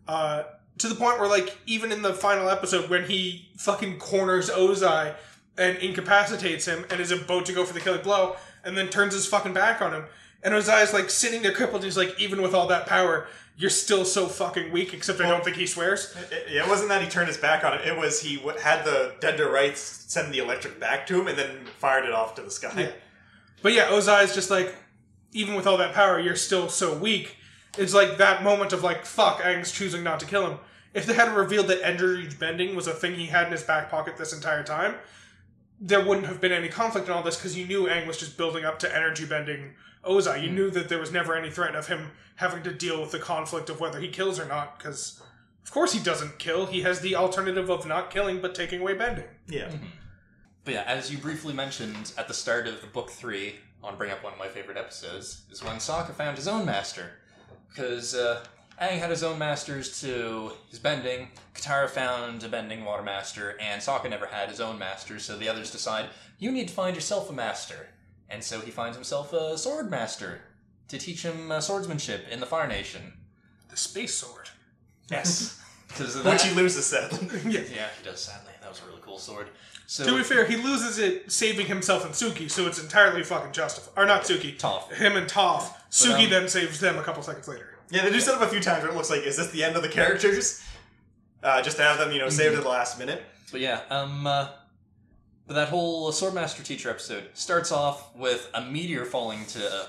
Uh, to the point where like even in the final episode when he fucking corners Ozai and incapacitates him and is about to go for the killing blow and then turns his fucking back on him. And Ozai's like sitting there crippled. He's like even with all that power you're still so fucking weak except I don't think he swears. It, it- wasn't that he turned his back on it; it was he w- had the dead to rights send the electric back to him and then fired it off to the sky. Yeah. but yeah Ozai is just like even with all that power you're still so weak. It's like that moment of like fuck Aang's choosing not to kill him if they had revealed that energy bending was a thing he had in his back pocket this entire time there wouldn't have been any conflict in all this because you knew Aang was just building up to energy bending Ozai. You knew that there was never any threat of him having to deal with the conflict of whether he kills or not because, of course, he doesn't kill. He has the alternative of not killing but taking away bending. Yeah. But yeah, as you briefly mentioned at the start of the book three, on bring up one of my favorite episodes, is when Sokka found his own master. Because uh, Aang had his own masters to his bending, Katara found a bending water master, and Sokka never had his own master, so the others decide, you need to find yourself a master. And so he finds himself a sword master to teach him uh, swordsmanship in the Fire Nation. The space sword. Yes. Which he loses sadly. yeah. yeah, he does. Sadly, that was a really cool sword. So To be fair, he loses it saving himself and Suki, so it's entirely fucking justified. Or not Suki. Toph. Him and Toph. Suki um, then saves them a couple seconds later. Yeah, they do set up a few times where it looks like, is this the end of the characters? Uh, just to have them, you know, saved at the last minute. But yeah, um, uh, but that whole Swordmaster Teacher episode starts off with a meteor falling to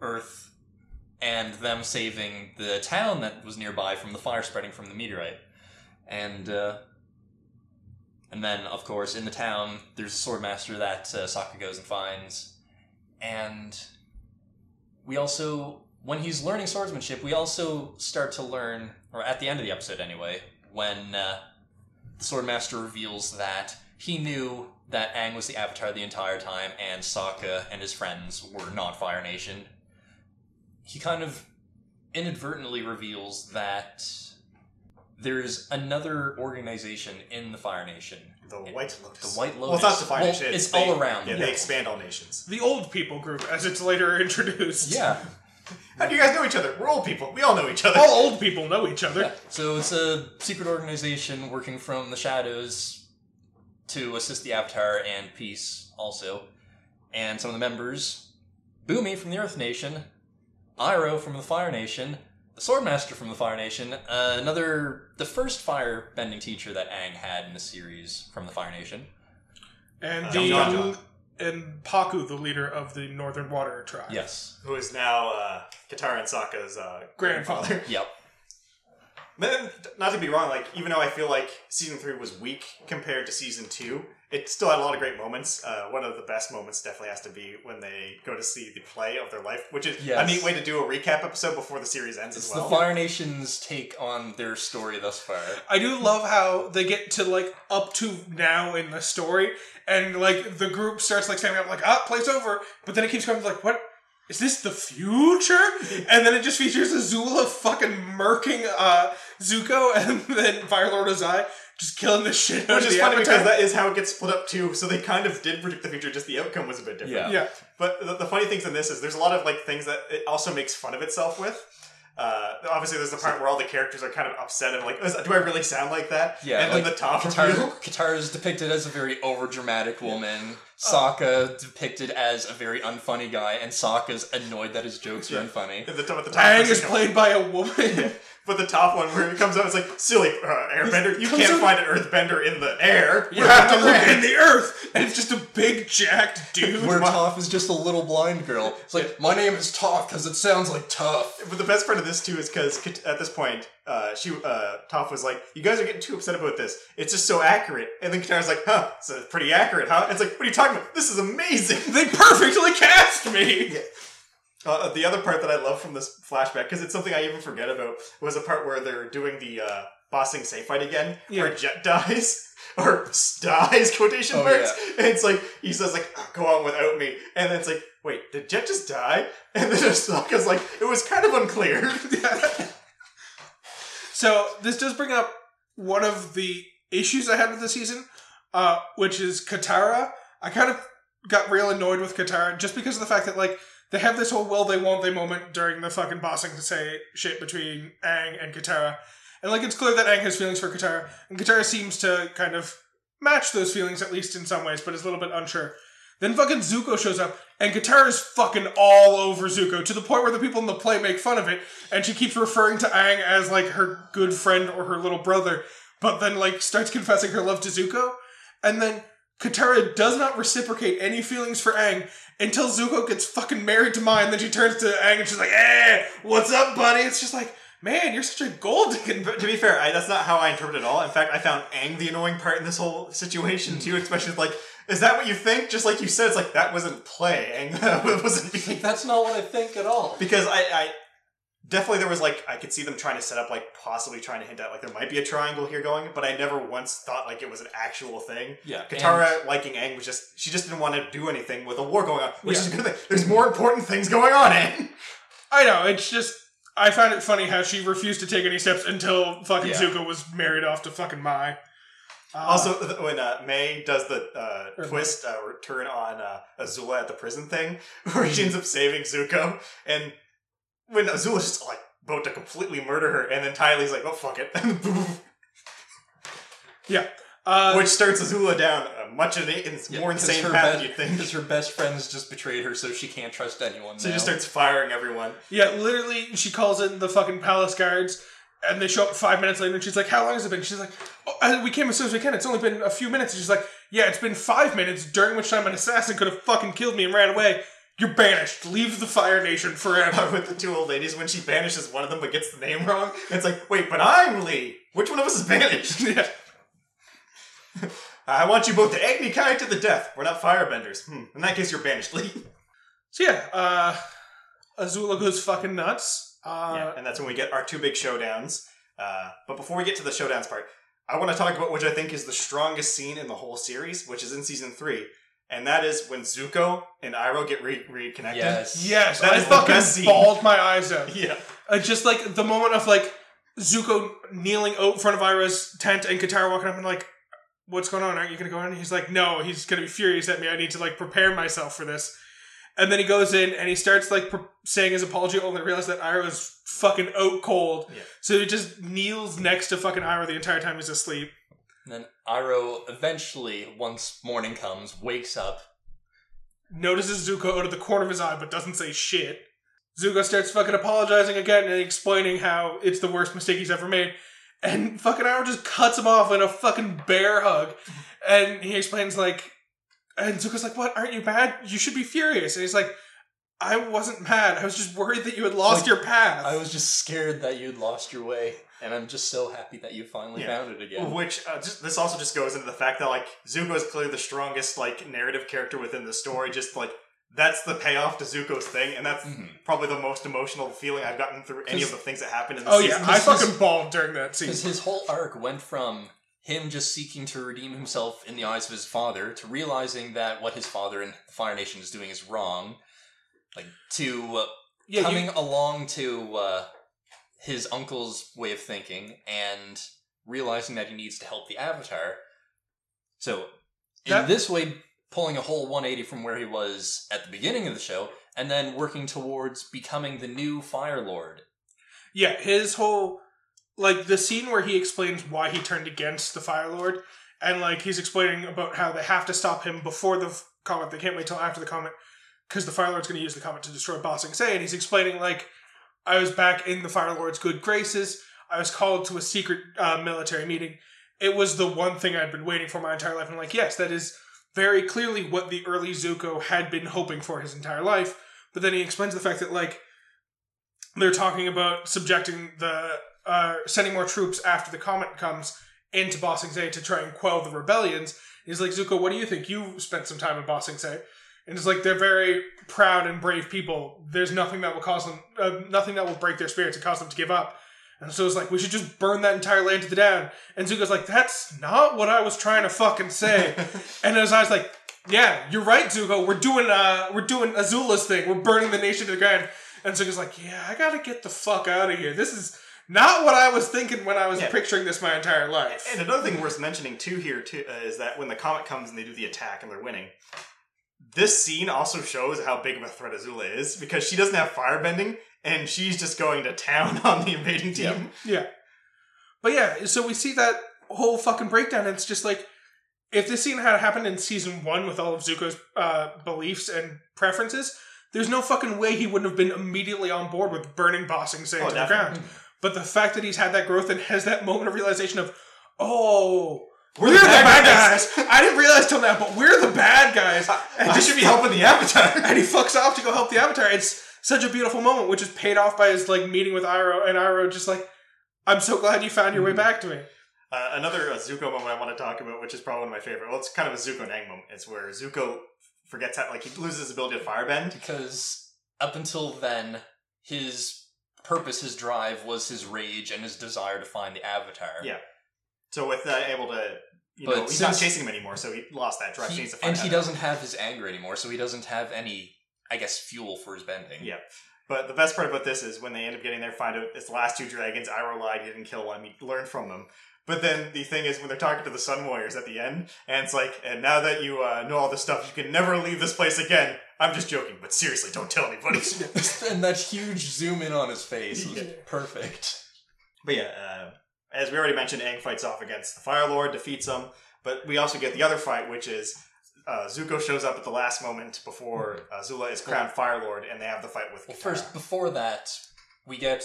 Earth and them saving the town that was nearby from the fire spreading from the meteorite. And, uh, and then, of course, in the town, there's a Swordmaster that uh, Sokka goes and finds. And we also, when he's learning swordsmanship, we also start to learn, or at the end of the episode anyway, when uh, the Swordmaster reveals that he knew that Aang was the Avatar the entire time, and Sokka and his friends were not Fire Nation. He kind of inadvertently reveals that there's another organization in the Fire Nation. The White Lotus. The White Lotus. Well, it's not Lotus. defined Well, nation, it's they- all around. Yeah, they expand all nations. The old people group, as it's later introduced. Yeah. How do you guys know each other? We're old people. We all know each other. All old people know each other. Yeah. So it's a secret organization working from the shadows to assist the Avatar and Peace also. And some of the members Bumi from the Earth Nation, Iroh from the Fire Nation, the Swordmaster from the Fire Nation, uh, another, the first fire bending teacher that Aang had in the series from the Fire Nation. And Uh, the Jeong Jeong. And Pakku, the leader of the Northern Water tribe. Yes. Who is now uh, Katara and Sokka's uh, Grandfather. Yep. But then, not to be wrong, like even though I feel like season three was weak compared to season two, it still had a lot of great moments. Uh, one of the best moments definitely has to be when they go to see the play of their life, which is a neat way to do a recap episode before the series ends It's as well. the Fire Nation's take on their story thus far. I do love how they get to like up to now in the story, and like the group starts like standing up, like ah, play's over, but then it keeps going like, what is this the future? and then it just features Azula fucking murking uh, Zuko, and then Fire Lord Ozai just killing the shit out Which of is the funny because that is how it gets split up too. So they kind of did predict the future, just the outcome was a bit different. Yeah. yeah, But the, the funny things in this is there's a lot of like things that it also makes fun of itself with. Uh, obviously, there's the part where all the characters are kind of upset and like, do I really sound like that? Yeah, and then the top reveal. Katara is depicted as a very overdramatic woman. Sokka depicted as a very unfunny guy, and Sokka's annoyed that his jokes are Yeah. unfunny. At the at the top Aang is played by a woman. But the top one where it comes out, it's like silly uh, airbender. You can't find an earthbender in the air. You have to look in the earth, and it's just a big jacked dude. Where Toph is just a little blind girl. It's like, my name is Toph because it sounds like tough. But the best part of this too is because at this point, uh, she uh, Toph was like, "You guys are getting too upset about this. It's just so accurate." And then Katara's like, "Huh? It's pretty accurate, huh?" It's like, "What are you talking about? This is amazing." They perfectly cast me. Uh, the other part that I love from this flashback, because it's something I even forget about, was a part where they're doing the uh, Ba Sing Se fight again, where Jet dies. Or dies, quotation Oh, marks. And it's like, he says, like, "Oh, go on without me. And then it's like, wait, did Jet just die? And then Sokka's like, it was kind of unclear. So this does bring up one of the issues I had with the season, uh, which is Katara. I kind of got real annoyed with Katara just because of the fact that like they have this whole will they won't they moment during the fucking bossing to say shit between Aang and Katara. And like it's clear that Aang has feelings for Katara, and Katara seems to kind of match those feelings at least in some ways, but is a little bit unsure. Then fucking Zuko shows up, and Katara is fucking all over Zuko to the point where the people in the play make fun of it, and she keeps referring to Aang as like her good friend or her little brother, but then like starts confessing her love to Zuko, and then Katara does not reciprocate any feelings for Aang until Zuko gets fucking married to Mai, and then she turns to Aang and she's like, "Eh, what's up, buddy?" It's just like, man, you're such a gold digging. But to be fair, I, that's not how I interpret it at all. In fact, I found Aang the annoying part in this whole situation too, especially like, is that what you think? Just like you said, it's like that wasn't play, Aang. That wasn't Like, that's not what I think at all. because I, I definitely there was like I could see them trying to set up like possibly trying to hint at like there might be a triangle here going, but I never once thought like it was an actual thing. Yeah. Katara liking Aang was just she just didn't want to do anything with a war going on, which is a good thing. There's more important things going on, Aang. I know, it's just I found it funny how she refused to take any steps until fucking Yeah. Zuko was married off to fucking Mai. Uh, Also, when uh, Mai does the uh, Or- twist uh, return on uh, Azula at the prison thing, where she ends up saving Zuko, and when Azula's just like about to completely murder her, and then Ty Lee's like, "Oh fuck it," boom, Uh, which starts Azula down a much in it's Yeah, more insane path than you'd think. Because her best friends just betrayed her, so she can't trust anyone. So now. she just starts firing everyone. yeah, literally, she calls in the fucking palace guards, and they show up five minutes later, and she's like, "How long has it been?" She's like, oh, uh, "We came as soon as we can. It's only been a few minutes." And she's like, "Yeah, it's been five minutes, during which time an assassin could have fucking killed me and ran away. You're banished. Leave the Fire Nation forever." With the two old ladies, when she banishes one of them but gets the name wrong, it's like, wait, but I'm Lee. Which one of us is banished? yeah. I want you both to Agni Kai to the death. We're not firebenders. Hmm. In that case, you're banished, Lee. So yeah, uh, Azula goes fucking nuts. Uh, yeah, and that's when we get our two big showdowns. Uh, but before we get to the showdowns part, I want to talk about which I think is the strongest scene in the whole series, which is in season three, and that is when Zuko and Iroh get re- reconnected. yes, Yes, That I is the fucking best scene. bawled my eyes out. Yeah. Uh, just like the moment of like Zuko kneeling out in front of Iroh's tent and Katara walking up and like, "What's going on? Aren't you gonna go in?" He's like, "No." He's gonna be furious at me. I need to like prepare myself for this. And then he goes in and he starts like pre- saying his apology, only to realize that Iroh is fucking out cold. Yeah. So he just kneels next to fucking Ira the entire time he's asleep. And then Iroh eventually, once morning comes, wakes up. Notices Zuko out of the corner of his eye, but doesn't say shit. Zuko starts fucking apologizing again and explaining how it's the worst mistake he's ever made. And fucking Iroh just cuts him off in a fucking bear hug. And he explains, like, and Zuko's like, What? Aren't you mad? You should be furious. And he's like, I wasn't mad. I was just worried that you had lost Like, your path. I was just scared that you'd lost your way, and I'm just so happy that you finally Yeah. found it again. Which uh, just this also just goes into the fact that like Zuko is clearly the strongest like narrative character within the story. Just like that's the payoff to Zuko's thing, and that's Mhm. probably the most emotional feeling I've gotten through any of the things that happened in the oh, season. yeah. I fucking bawled during that scene. Because his whole arc went from him just seeking to redeem himself in the eyes of his father to realizing that what his father and the Fire Nation is doing is wrong, like to uh, Yeah, you- coming along to uh, his uncle's way of thinking and realizing that he needs to help the Avatar. So, in That- this way, pulling a whole 180 from where he was at the beginning of the show, and then working towards becoming the new Fire Lord. Yeah, his whole like the scene where he explains why he turned against the Fire Lord, and like he's explaining about how they have to stop him before the comet. They can't wait till after the comet because the Fire Lord's going to use the comet to destroy Ba Sing Se. And he's explaining like I was back in the Fire Lord's good graces. I was called to a secret uh, military meeting. It was the one thing I'd been waiting for my entire life. And like, yes, that is very clearly what the early Zuko had been hoping for his entire life. But then he explains the fact that like they're talking about subjecting the uh, sending more troops after the comet comes into Ba Sing Se to try and quell the rebellions. He's like, Zuko, what do you think? You spent some time in Ba Sing Se. And it's like they're very proud and brave people. There's nothing that will cause them, uh, nothing that will break their spirits and cause them to give up. And so it's like we should just burn that entire land to the ground. And Zuko's like, that's not what I was trying to fucking say. and his eyes like, yeah, you're right, Zuko. We're doing, uh, we're doing Azula's thing. We're burning the nation to the ground. And Zuko's like, yeah, I gotta get the fuck out of here. This is not what I was thinking when I was Yeah. picturing this my entire life. And another thing worth mentioning too here too uh, is that when the comet comes and they do the attack and they're winning, this scene also shows how big of a threat Azula is because she doesn't have firebending and she's just going to town on the invading team. Yeah. But yeah, so we see that whole fucking breakdown. And it's just like, if this scene had happened in season one with all of Zuko's uh, beliefs and preferences, there's no fucking way he wouldn't have been immediately on board with burning Ba Sing Se Oh, to the ground. But the fact that he's had that growth and has that moment of realization of, oh, We're we're, the the bad bad guys. I didn't realize till now, but we're the bad guys. And I just should be helping the Avatar. and he fucks off to go help the Avatar. It's such a beautiful moment, which is paid off by his like meeting with Iroh, and Iroh just like, "I'm so glad you found your way back to me." Uh, another uh, Zuko moment I want to talk about, which is probably one of my favorite. Well, it's kind of a Zuko Nang moment. It's where Zuko forgets how, like, he loses his ability to firebend. because up until then, his purpose, his drive, was his rage and his desire to find the Avatar. Yeah. So with that, able to, you But know, he's not chasing him anymore, so he lost that drive. he He- and he doesn't have his anger anymore, so he doesn't have any, I guess, fuel for his bending. Yeah. But the best part about this is when they end up getting there, find out it's the last two dragons. Iroh lied, he didn't kill one. He learned from them. But then the thing is, when they're talking to the Sun Warriors at the end, and it's like, and now that you uh, know all this stuff, you can never leave this place again. I'm just joking, but seriously, don't tell anybody. and that huge zoom in on his face was Yeah. perfect. But yeah, uh, as we already mentioned, Aang fights off against the Fire Lord, defeats him. But we also get the other fight, which is uh, Zuko shows up at the last moment before uh, Zula is crowned Fire Lord, and they have the fight with. Well, Katara. first, before that, we get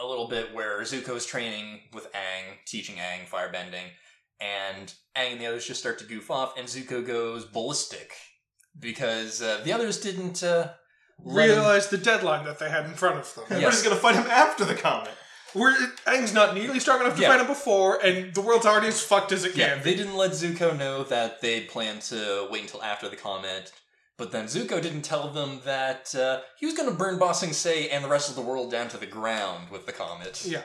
a little bit where Zuko's training with Aang, teaching Aang firebending, and Aang and the others just start to goof off, and Zuko goes ballistic because uh, the others didn't uh, let him- Realize the deadline that they had in front of them. We're Yes. just gonna fight him after the comet. We're, Aang's not nearly strong enough to Yeah. fight him before, and the world's already as fucked as it Yeah, can. they didn't let Zuko know that they'd planned to wait until after the comment. But then Zuko didn't tell them that uh, he was going to burn Ba Sing Se and the rest of the world down to the ground with the comet. Yeah.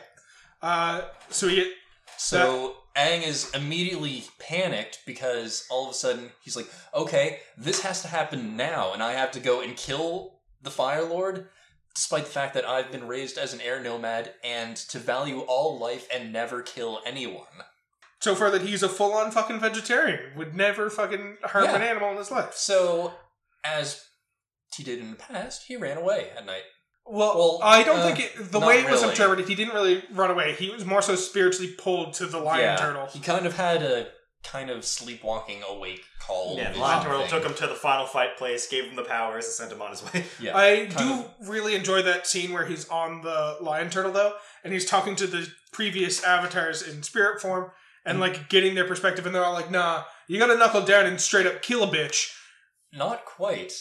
Uh, so he, So Aang is immediately panicked because all of a sudden he's like, okay, this has to happen now, and I have to go and kill the Fire Lord, despite the fact that I've been raised as an air nomad and to value all life and never kill anyone. so far that he's a full-on fucking vegetarian, would never fucking harm Yeah. an animal in his life. So, as he did in the past, he ran away at night. Well, Well, I don't uh, think it, the way it was really. interpreted, he didn't really run away. He was more so spiritually pulled to the lion yeah, turtle. He kind of had a kind of sleepwalking awake call. Yeah, the Lion Turtle took him to the final fight place, gave him the powers, and sent him on his way. Yeah, I do of- really enjoy that scene where he's on the lion turtle though, and he's talking to the previous avatars in spirit form and Mm. like getting their perspective, and they're all like, "Nah, you gotta knuckle down and straight up kill a bitch." Not quite.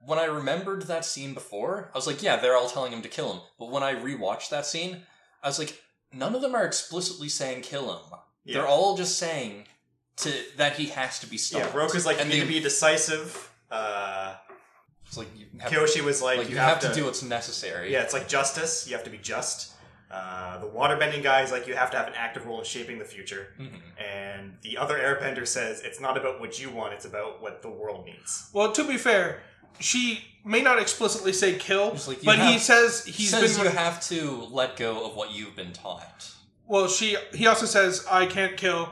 When I remembered that scene before, I was like, yeah, they're all telling him to kill him. But when I rewatched that scene, I was like, none of them are explicitly saying kill him. Yeah. They're all just saying to that he has to be stopped. Yeah, stopped. Roku's like, and you need they- to be decisive. Uh, it's like you have, Kyoshi was like, like, you, you have, to, do what's necessary. Yeah, it's like justice. You have to be just. Uh, the waterbending guy is like, you have to have an active role in shaping the future. Mhm. And the other airbender says, it's not about what you want, it's about what the world needs. Well, to be fair, she may not explicitly say kill, like you but he says He he's says been. you have to let go of what you've been taught. well, she he also says I can't kill.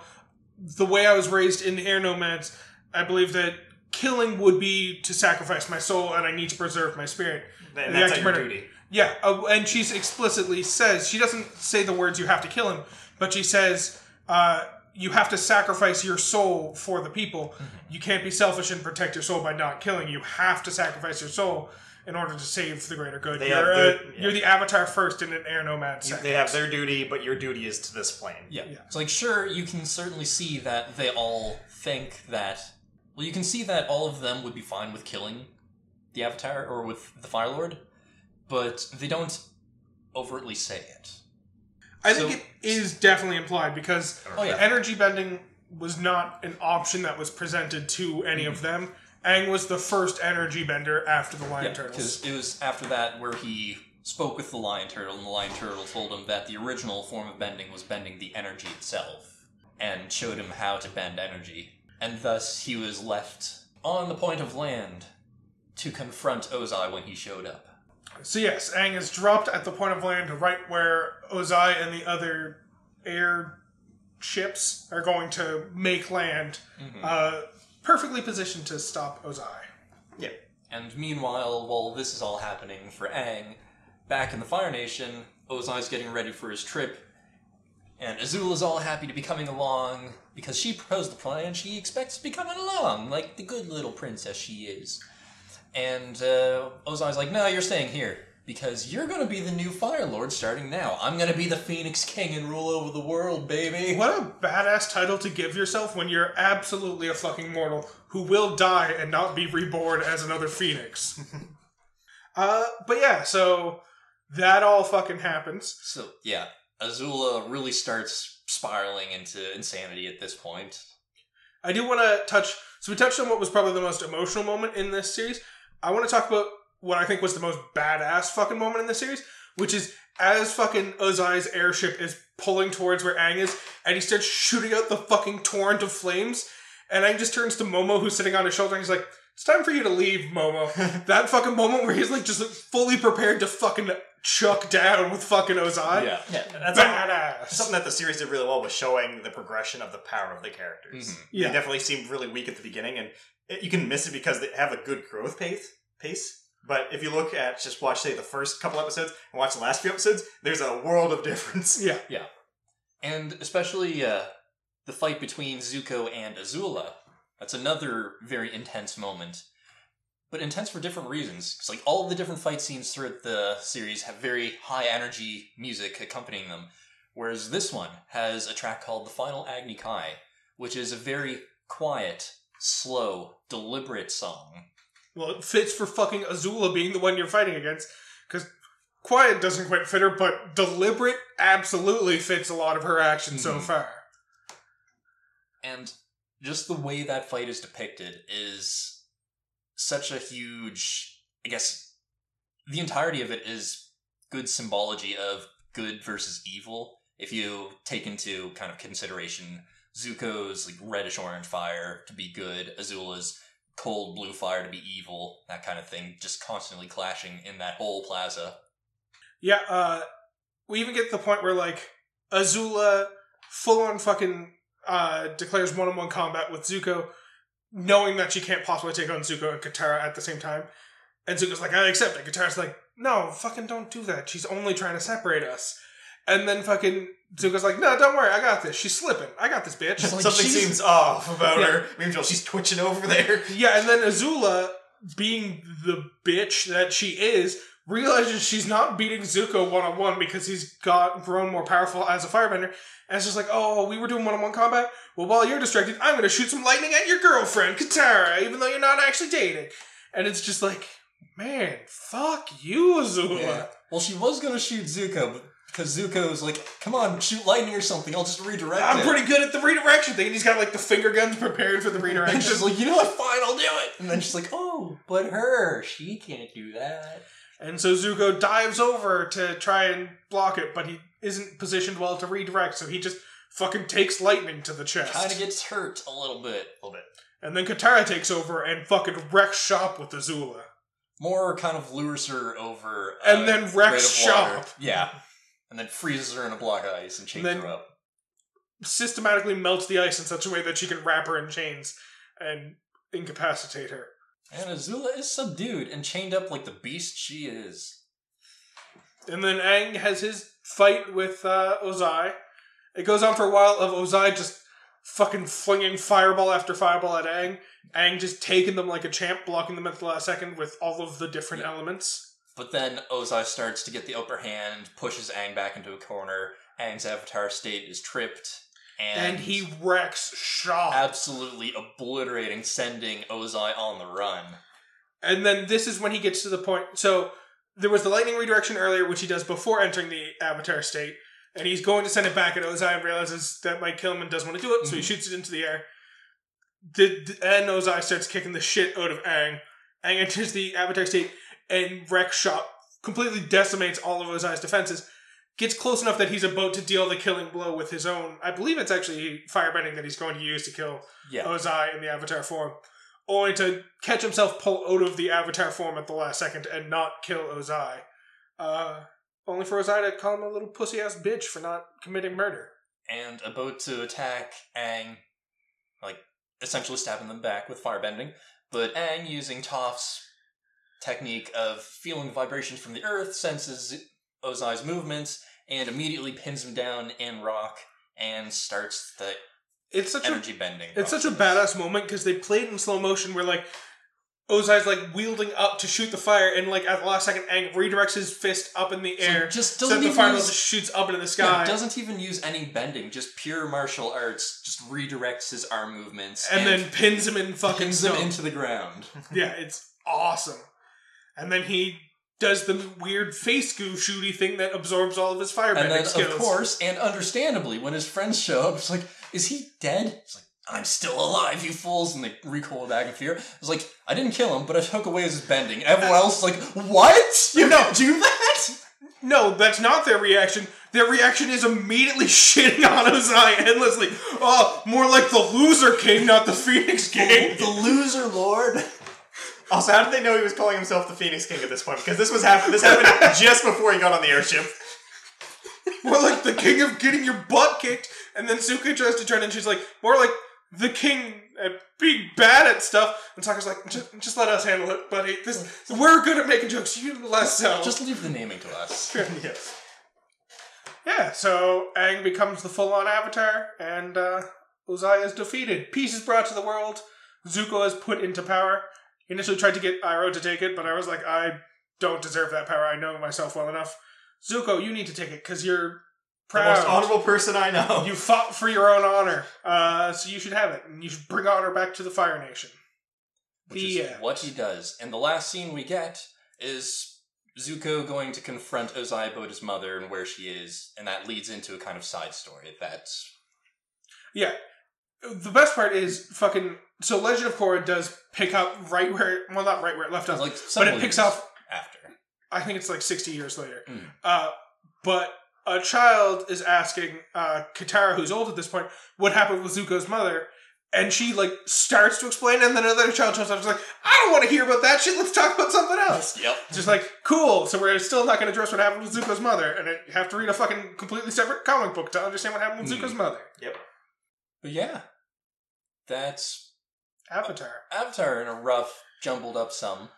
The way I was raised in air nomads, I believe that killing would be to sacrifice my soul, and I need to preserve my spirit. And The that's your duty. Yeah, uh, and she explicitly says she doesn't say the words "you have to kill him," but she says uh, you have to sacrifice your soul for the people. You can't be selfish and protect your soul by not killing. You have to sacrifice your soul in order to save the greater good. They you're, have uh, their- yeah. you're the avatar first in an air nomad. Second. They have their duty, but your duty is to this plane. Yeah. Yeah. It's like, sure, you can certainly see that they all think that. Well, you can see that all of them would be fine with killing the Avatar or with the Fire Lord, but they don't overtly say it. I think it is definitely implied because Oh, yeah. energy bending was not an option that was presented to any of them. Aang was the first energy bender after the lion Yeah, turtles. because it was after that where he spoke with the Lion Turtle, and the Lion Turtle told him that the original form of bending was bending the energy itself, and showed him how to bend energy. And thus he was left on the point of land to confront Ozai when he showed up. So yes, Aang is dropped at the point of land right where Ozai and the other air ships are going to make land, Mm-hmm. uh, perfectly positioned to stop Ozai. Yep. And meanwhile, while this is all happening for Aang, back in the Fire Nation, Ozai's getting ready for his trip, and Azula's all happy to be coming along because she proposed the plan. She expects to be coming along, like the good little princess she is. And uh, Ozai's like, "No, you're staying here because you're going to be the new Fire Lord starting now. I'm going to be the Phoenix King and rule over the world, baby." What a badass title to give yourself when you're absolutely a fucking mortal who will die and not be reborn as another phoenix. uh, but yeah, so that all fucking happens. So yeah, Azula really starts spiraling into insanity at this point. I do want to touch. So we touched on what was probably the most emotional moment in this series. I want to talk about what I think was the most badass fucking moment in the series, which is as fucking Ozai's airship is pulling towards where Aang is, and he starts shooting out the fucking torrent of flames, and Aang just turns to Momo, who's sitting on his shoulder, and he's like, "It's time for you to leave, Momo." that fucking moment where he's like just like, fully prepared to fucking chuck down with fucking Ozai. yeah. Yeah, that's something, Badass. something that the series did really well was showing the progression of the power of the characters. Mhm. Yeah. They definitely seemed really weak at the beginning, and it, you can miss it because they have a good growth pace. Pace. But if you look at just watch say the first couple episodes and watch the last few episodes, there's a world of difference. Yeah. Yeah, and especially uh, the fight between Zuko and Azula. That's another very intense moment. But intense for different reasons. Because like all of the different fight scenes throughout the series have very high energy music accompanying them. Whereas this one has a track called The Final Agni Kai, which is a very quiet, slow, deliberate song. Well, it fits for fucking Azula being the one you're fighting against, because quiet doesn't quite fit her, but deliberate absolutely fits a lot of her action so Mhm. far. And just the way that fight is depicted is such a huge. I guess the entirety of it is good symbology of good versus evil. If you take into kind of consideration Zuko's like reddish orange fire to be good, Azula's cold blue fire to be evil, that kind of thing, just constantly clashing in that whole plaza. Yeah, uh, we even get to the point where, like, Azula full on fucking uh, declares one on one combat with Zuko, knowing that she can't possibly take on Zuko and Katara at the same time. And Zuko's like, I accept it. Katara's like, no, fucking don't do that. She's only trying to separate us. And then fucking Zuko's like, no, don't worry, I got this. She's slipping. I got this bitch. Like, Something she's- seems off about Yeah. her. Meanwhile, she's twitching over there. Yeah, and then Azula, being the bitch that she is, realizes she's not beating Zuko one on one because he's got grown more powerful as a firebender. And it's just like, oh, we were doing one on one combat. Well, while you're distracted, I'm going to shoot some lightning at your girlfriend, Katara, even though you're not actually dating. And it's just like, man, fuck you, Azula. Yeah. Well, she was gonna shoot Zuko, but because Zuko's like, come on, shoot lightning or something, I'll just redirect I'm it. pretty good at the redirection thing. And he's got like the finger guns prepared for the redirection. And she's like, you know what? Fine, I'll do it. And then she's like, oh, but her, she can't do that. And so Zuko dives over to try and block it, but he isn't positioned well to redirect, so he just fucking takes lightning to the chest. Kind of gets hurt a little bit. A little bit. and then Katara takes over and fucking wrecks shop with Azula. More kind of lures her over. uh, And then grate wrecks shop. Yeah. And then freezes her in a block of ice and chains then- her up. Systematically melts the ice in such a way that she can wrap her in chains and incapacitate her. And Azula is subdued and chained up like the beast she is. And then Aang has his fight with uh, Ozai. It goes on for a while of Ozai just fucking flinging fireball after fireball at Aang. Aang just taking them like a champ, blocking them at the last second with all of the different elements. But then Ozai starts to get the upper hand, pushes Aang back into a corner. Aang's avatar state is tripped. And, And he wrecks Shaw. absolutely obliterating, sending Ozai on the run. And then this is when he gets to the point. So there was the lightning redirection earlier, which he does before entering the avatar state. And he's going to send it back at Ozai and realizes that might kill him and doesn't want to do it, so he Mhm. shoots it into the air. The, the- and Ozai starts kicking the shit out of Aang. Aang enters the avatar state and wrecks shop, completely decimates all of Ozai's defenses. Gets close enough that he's about to deal the killing blow with his own. I believe it's actually firebending that he's going to use to kill Yeah. Ozai in the Avatar form, only to catch himself pull out of the Avatar form at the last second and not kill Ozai. Uh, only for Ozai to call him a little pussy ass bitch for not committing murder. and about to attack Aang, like essentially stabbing them back with firebending. But Aang, using Toph's technique of feeling vibrations from the earth, senses Ozai's movements and immediately pins him down in rock and starts the It's such a energy bending. it's such a badass moment because they played in slow motion where like Ozai's like wielding up to shoot the fire and like at the last second Aang redirects his fist up in the So air just so doesn't that the fireball use, just shoots up into the yeah, sky. doesn't even use any bending, just pure martial arts. Just redirects his arm movements and, then pins him in fucking pins him into the ground. Yeah, it's awesome. And then he does the weird face goo shooty thing that absorbs all of his firebending And then, skills. of course, and understandably, when his friends show up, it's like, is he dead? It's like, I'm still alive, you fools! And they recoil back in fear. It's like, I didn't kill him, but I took away his bending. Everyone else is like, what? You No. do that? No, that's not their reaction. Their reaction is immediately shitting on Ozai endlessly. Oh, more like the loser king, not the Phoenix King. the loser lord. Also, how did they know he was calling himself the Phoenix King at this point? Because this was happen- This happened just before he got on the airship. more like the king of getting your butt kicked. And then Suka tries to turn and she's like, more like the king at being bad at stuff. And Sokka's like, just, just let us handle it, buddy. This we're good at making jokes. You less so. Just leave the naming to us. yeah. Yeah, so Aang becomes the full on avatar, and uh, Ozai is defeated. Peace is brought to the world. Zuko is put into power. He initially tried to get Iroh to take it, but I was like, I don't deserve that power. I know myself well enough. Zuko, you need to take it because you're The most proud. honorable person I know. You fought for your own honor, uh, so you should have it, and you should bring honor back to the Fire Nation. which The is end. what he does. And the last scene we get is Zuko going to confront Ozai about his mother and where she is, and that leads into a kind of side story that Yeah. The best part is fucking. So Legend of Korra does pick up right where, well, not right where it left off, like but it picks off. after. I think it's like sixty years later. Mm. Uh, but a child is asking uh, Katara, who's old at this point, what happened with Zuko's mother, and she like starts to explain, and then another child shows up, and is like, I don't want to hear about that shit. Let's talk about something else. Yep. Just like, cool. So we're still not going to address what happened with Zuko's mother, and I have to read a fucking completely separate comic book to understand what happened with Hmm. Zuko's mother. Yep. But yeah, that's Avatar. Avatar in a rough, jumbled up sum.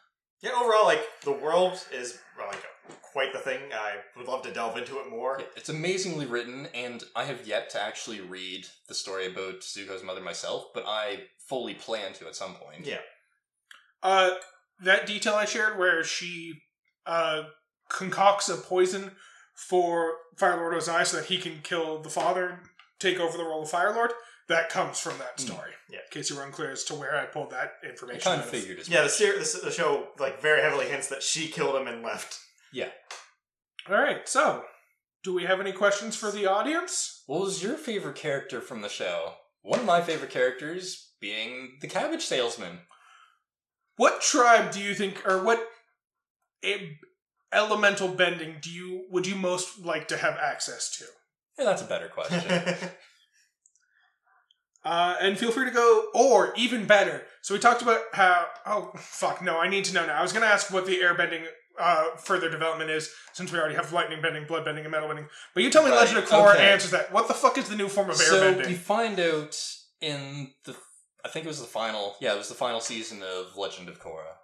Yeah, overall, like the world is well, like quite the thing. I would love to delve into it more. Yeah, It's amazingly written, and I have yet to actually read the story about Zuko's mother myself, but I fully plan to at some point. Yeah. Uh, that detail I shared where she uh, concocts a poison for Fire Lord Ozai so that he can kill the father and take over the role of Fire Lord, that comes from that Hmm. story. Yeah. In case you were unclear as to where I pulled that I information. kind of figured as Yeah, the, ser- the, the show like very heavily hints that she killed him and left. Yeah. All right, so do we have any questions for the audience? What was your favorite character from the show? One of my favorite characters being the cabbage salesman. What tribe do you think, or what e- elemental bending do you would you most like to have access to? Yeah, that's a better question. Uh, and feel free to go, or even better. So we talked about how. Oh fuck! No, I need to know now. I was going to ask what the airbending uh, further development is, since we already have lightning bending, blood bending, and metal bending. But you tell me, Right, Legend of Korra okay. answers that. What the fuck is the new form of so airbending? we find out in the, I think it was the final, yeah, it was the final season of Legend of Korra.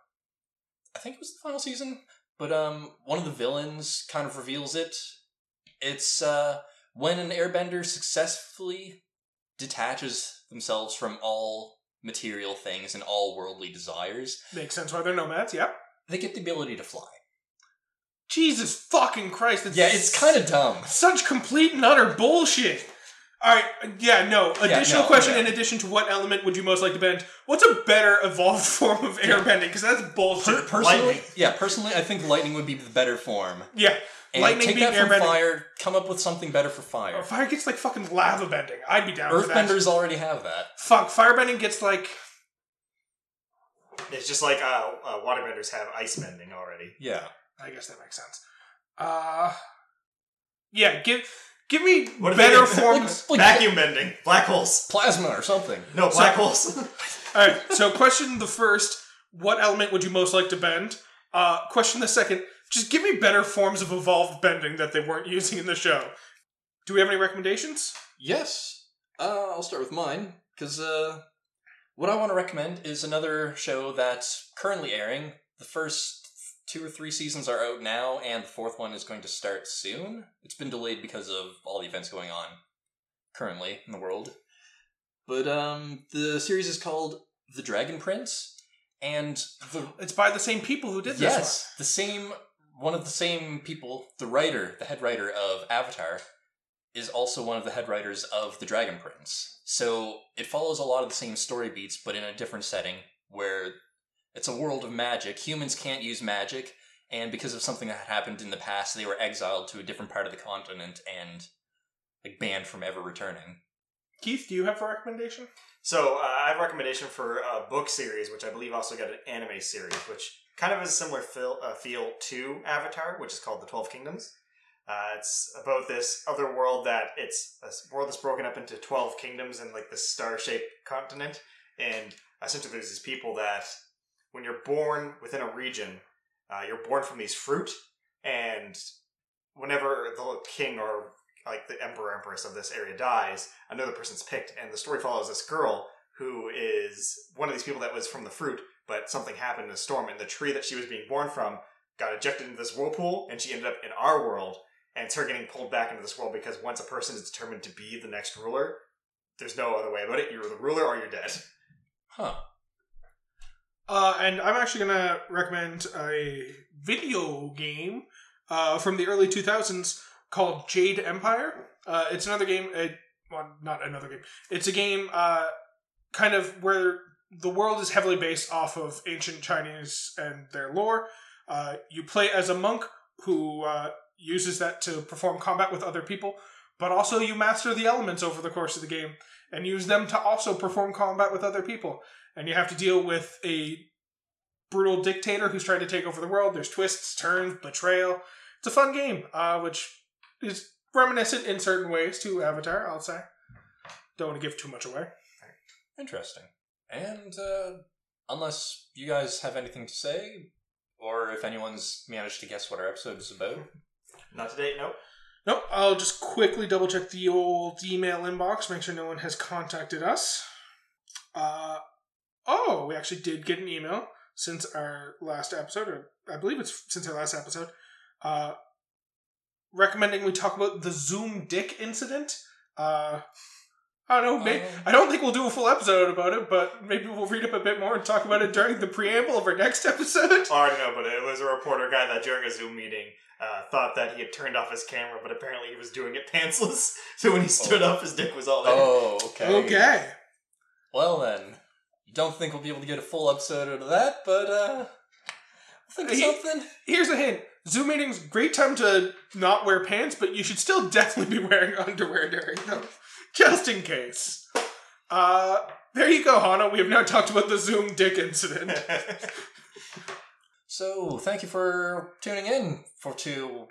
I think it was the final season, but um, one of the villains kind of reveals it. It's uh, when an airbender successfully detaches themselves from all material things and all worldly desires, Makes sense why they're nomads. Yeah. they get the ability to fly. Jesus fucking Christ! It's Yeah, it's kind of dumb. such complete and utter bullshit. All right, yeah, no. Additional no, question: yeah. In addition to what element would you most like to bend? What's a better evolved form of airbending? Because that's bullshit. Per- personally, Lightning. yeah, personally, I think lightning would be the better form. yeah, And Lightning take being that from airbending. fire, come up with something better for fire. Or fire gets like fucking lava bending. I'd be down for that. Earthbenders already have that. Fuck, firebending gets like it's just like uh, uh, waterbenders have ice bending already. Yeah. I guess that makes sense. Uh yeah, give give me What if better they- forms. Like Vacuum bending, black holes. plasma or something. No So- black holes. All right, so question the first: What element would you most like to bend? Uh, question the second: Just give me better forms of evolved bending that they weren't using in the show. Do we have any recommendations? Yes. Uh, I'll start with mine because uh, what I want to recommend is another show that's currently airing. The first two or three seasons are out now, and the fourth one is going to start soon. It's been delayed because of all the events going on currently in the world. But um, the series is called The Dragon Prince, and the It's by the same people who did this yes, the same one of the same people, the writer, the head writer of Avatar, is also one of the head writers of The Dragon Prince. So it follows a lot of the same story beats, but in a different setting where it's a world of magic. Humans can't use magic, and because of something that had happened in the past, they were exiled to a different part of the continent and like banned from ever returning. Keith, do you have a recommendation? So uh, I have a recommendation for a book series, which I believe also got an anime series, which kind of a similar feel, uh, feel to Avatar, which is called The Twelve Kingdoms. Uh, it's about this other world that it's a world that's broken up into twelve kingdoms and like this star-shaped continent, and essentially there's these people that when you're born within a region, uh, you're born from these fruit, and whenever the king or like the emperor empress of this area dies, another person's picked, and the story follows this girl who is one of these people that was from the fruit, but something happened in a storm, and the tree that she was being born from got ejected into this whirlpool, and she ended up in our world. and it's her getting pulled back into this world because once a person is determined to be the next ruler, there's no other way about it. You're the ruler or you're dead. Huh. Uh, and I'm actually going to recommend a video game uh, from the early 2000s called Jade Empire. Uh, it's another game, uh, well, not another game. It's a game uh, kind of where the world is heavily based off of ancient Chinese and their lore. Uh, you play as a monk who uh, uses that to perform combat with other people, but also you master the elements over the course of the game and use them to also perform combat with other people and you have to deal with a brutal dictator who's trying to take over the world. There's twists, turns, betrayal. It's a fun game, uh, which is reminiscent in certain ways to Avatar. I'll say. Don't want to give too much away. Interesting. And uh, unless you guys have anything to say, or if anyone's managed to guess what our episode is about, Not today, nope. Nope. I'll just quickly double check the old email inbox, make sure no one has contacted us. Uh, oh, we actually did get an email since our last episode, or I believe it's since our last episode, uh, recommending we talk about the Zoom Dick incident. Uh, I don't know. Maybe, Um, I don't think we'll do a full episode about it, but maybe we'll read up a bit more and talk about it during the preamble of our next episode. I already know, but it was a reporter guy that during a Zoom meeting uh, thought that he had turned off his camera, but apparently he was doing it pantsless. So when he stood Oh. up, his dick was all there. oh, okay. Okay. Well then, don't think we'll be able to get a full episode out of that, but uh, we'll think of He- something. Here's a hint. Zoom meetings, great time to not wear pants, but you should still definitely be wearing underwear during them. Just in case. Uh there you go, Hana. We have now talked about the Zoom dick incident. So, thank you for tuning in for to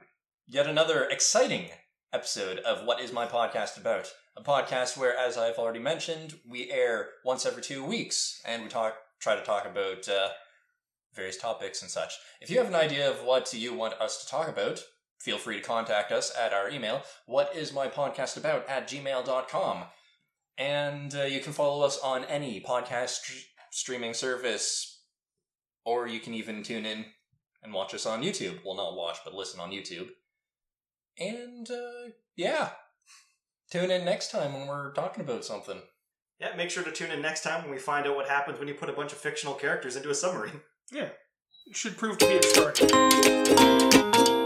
yet another exciting episode of What Is My Podcast About? A podcast where, as I've already mentioned, we air once every two weeks, and we talk, try to talk about uh, various topics and such. If you have an idea of what you want us to talk about, feel free to contact us at our email, What Is My Podcast About at gmail.com. And uh, you can follow us on any podcast str- streaming service, or you can even tune in and watch us on YouTube. Well, not watch, but listen on YouTube. And uh, yeah, tune in next time when we're talking about something. yeah, make sure to tune in next time when we find out what happens when you put a bunch of fictional characters into a submarine. Yeah. It should prove to be a extraordinary.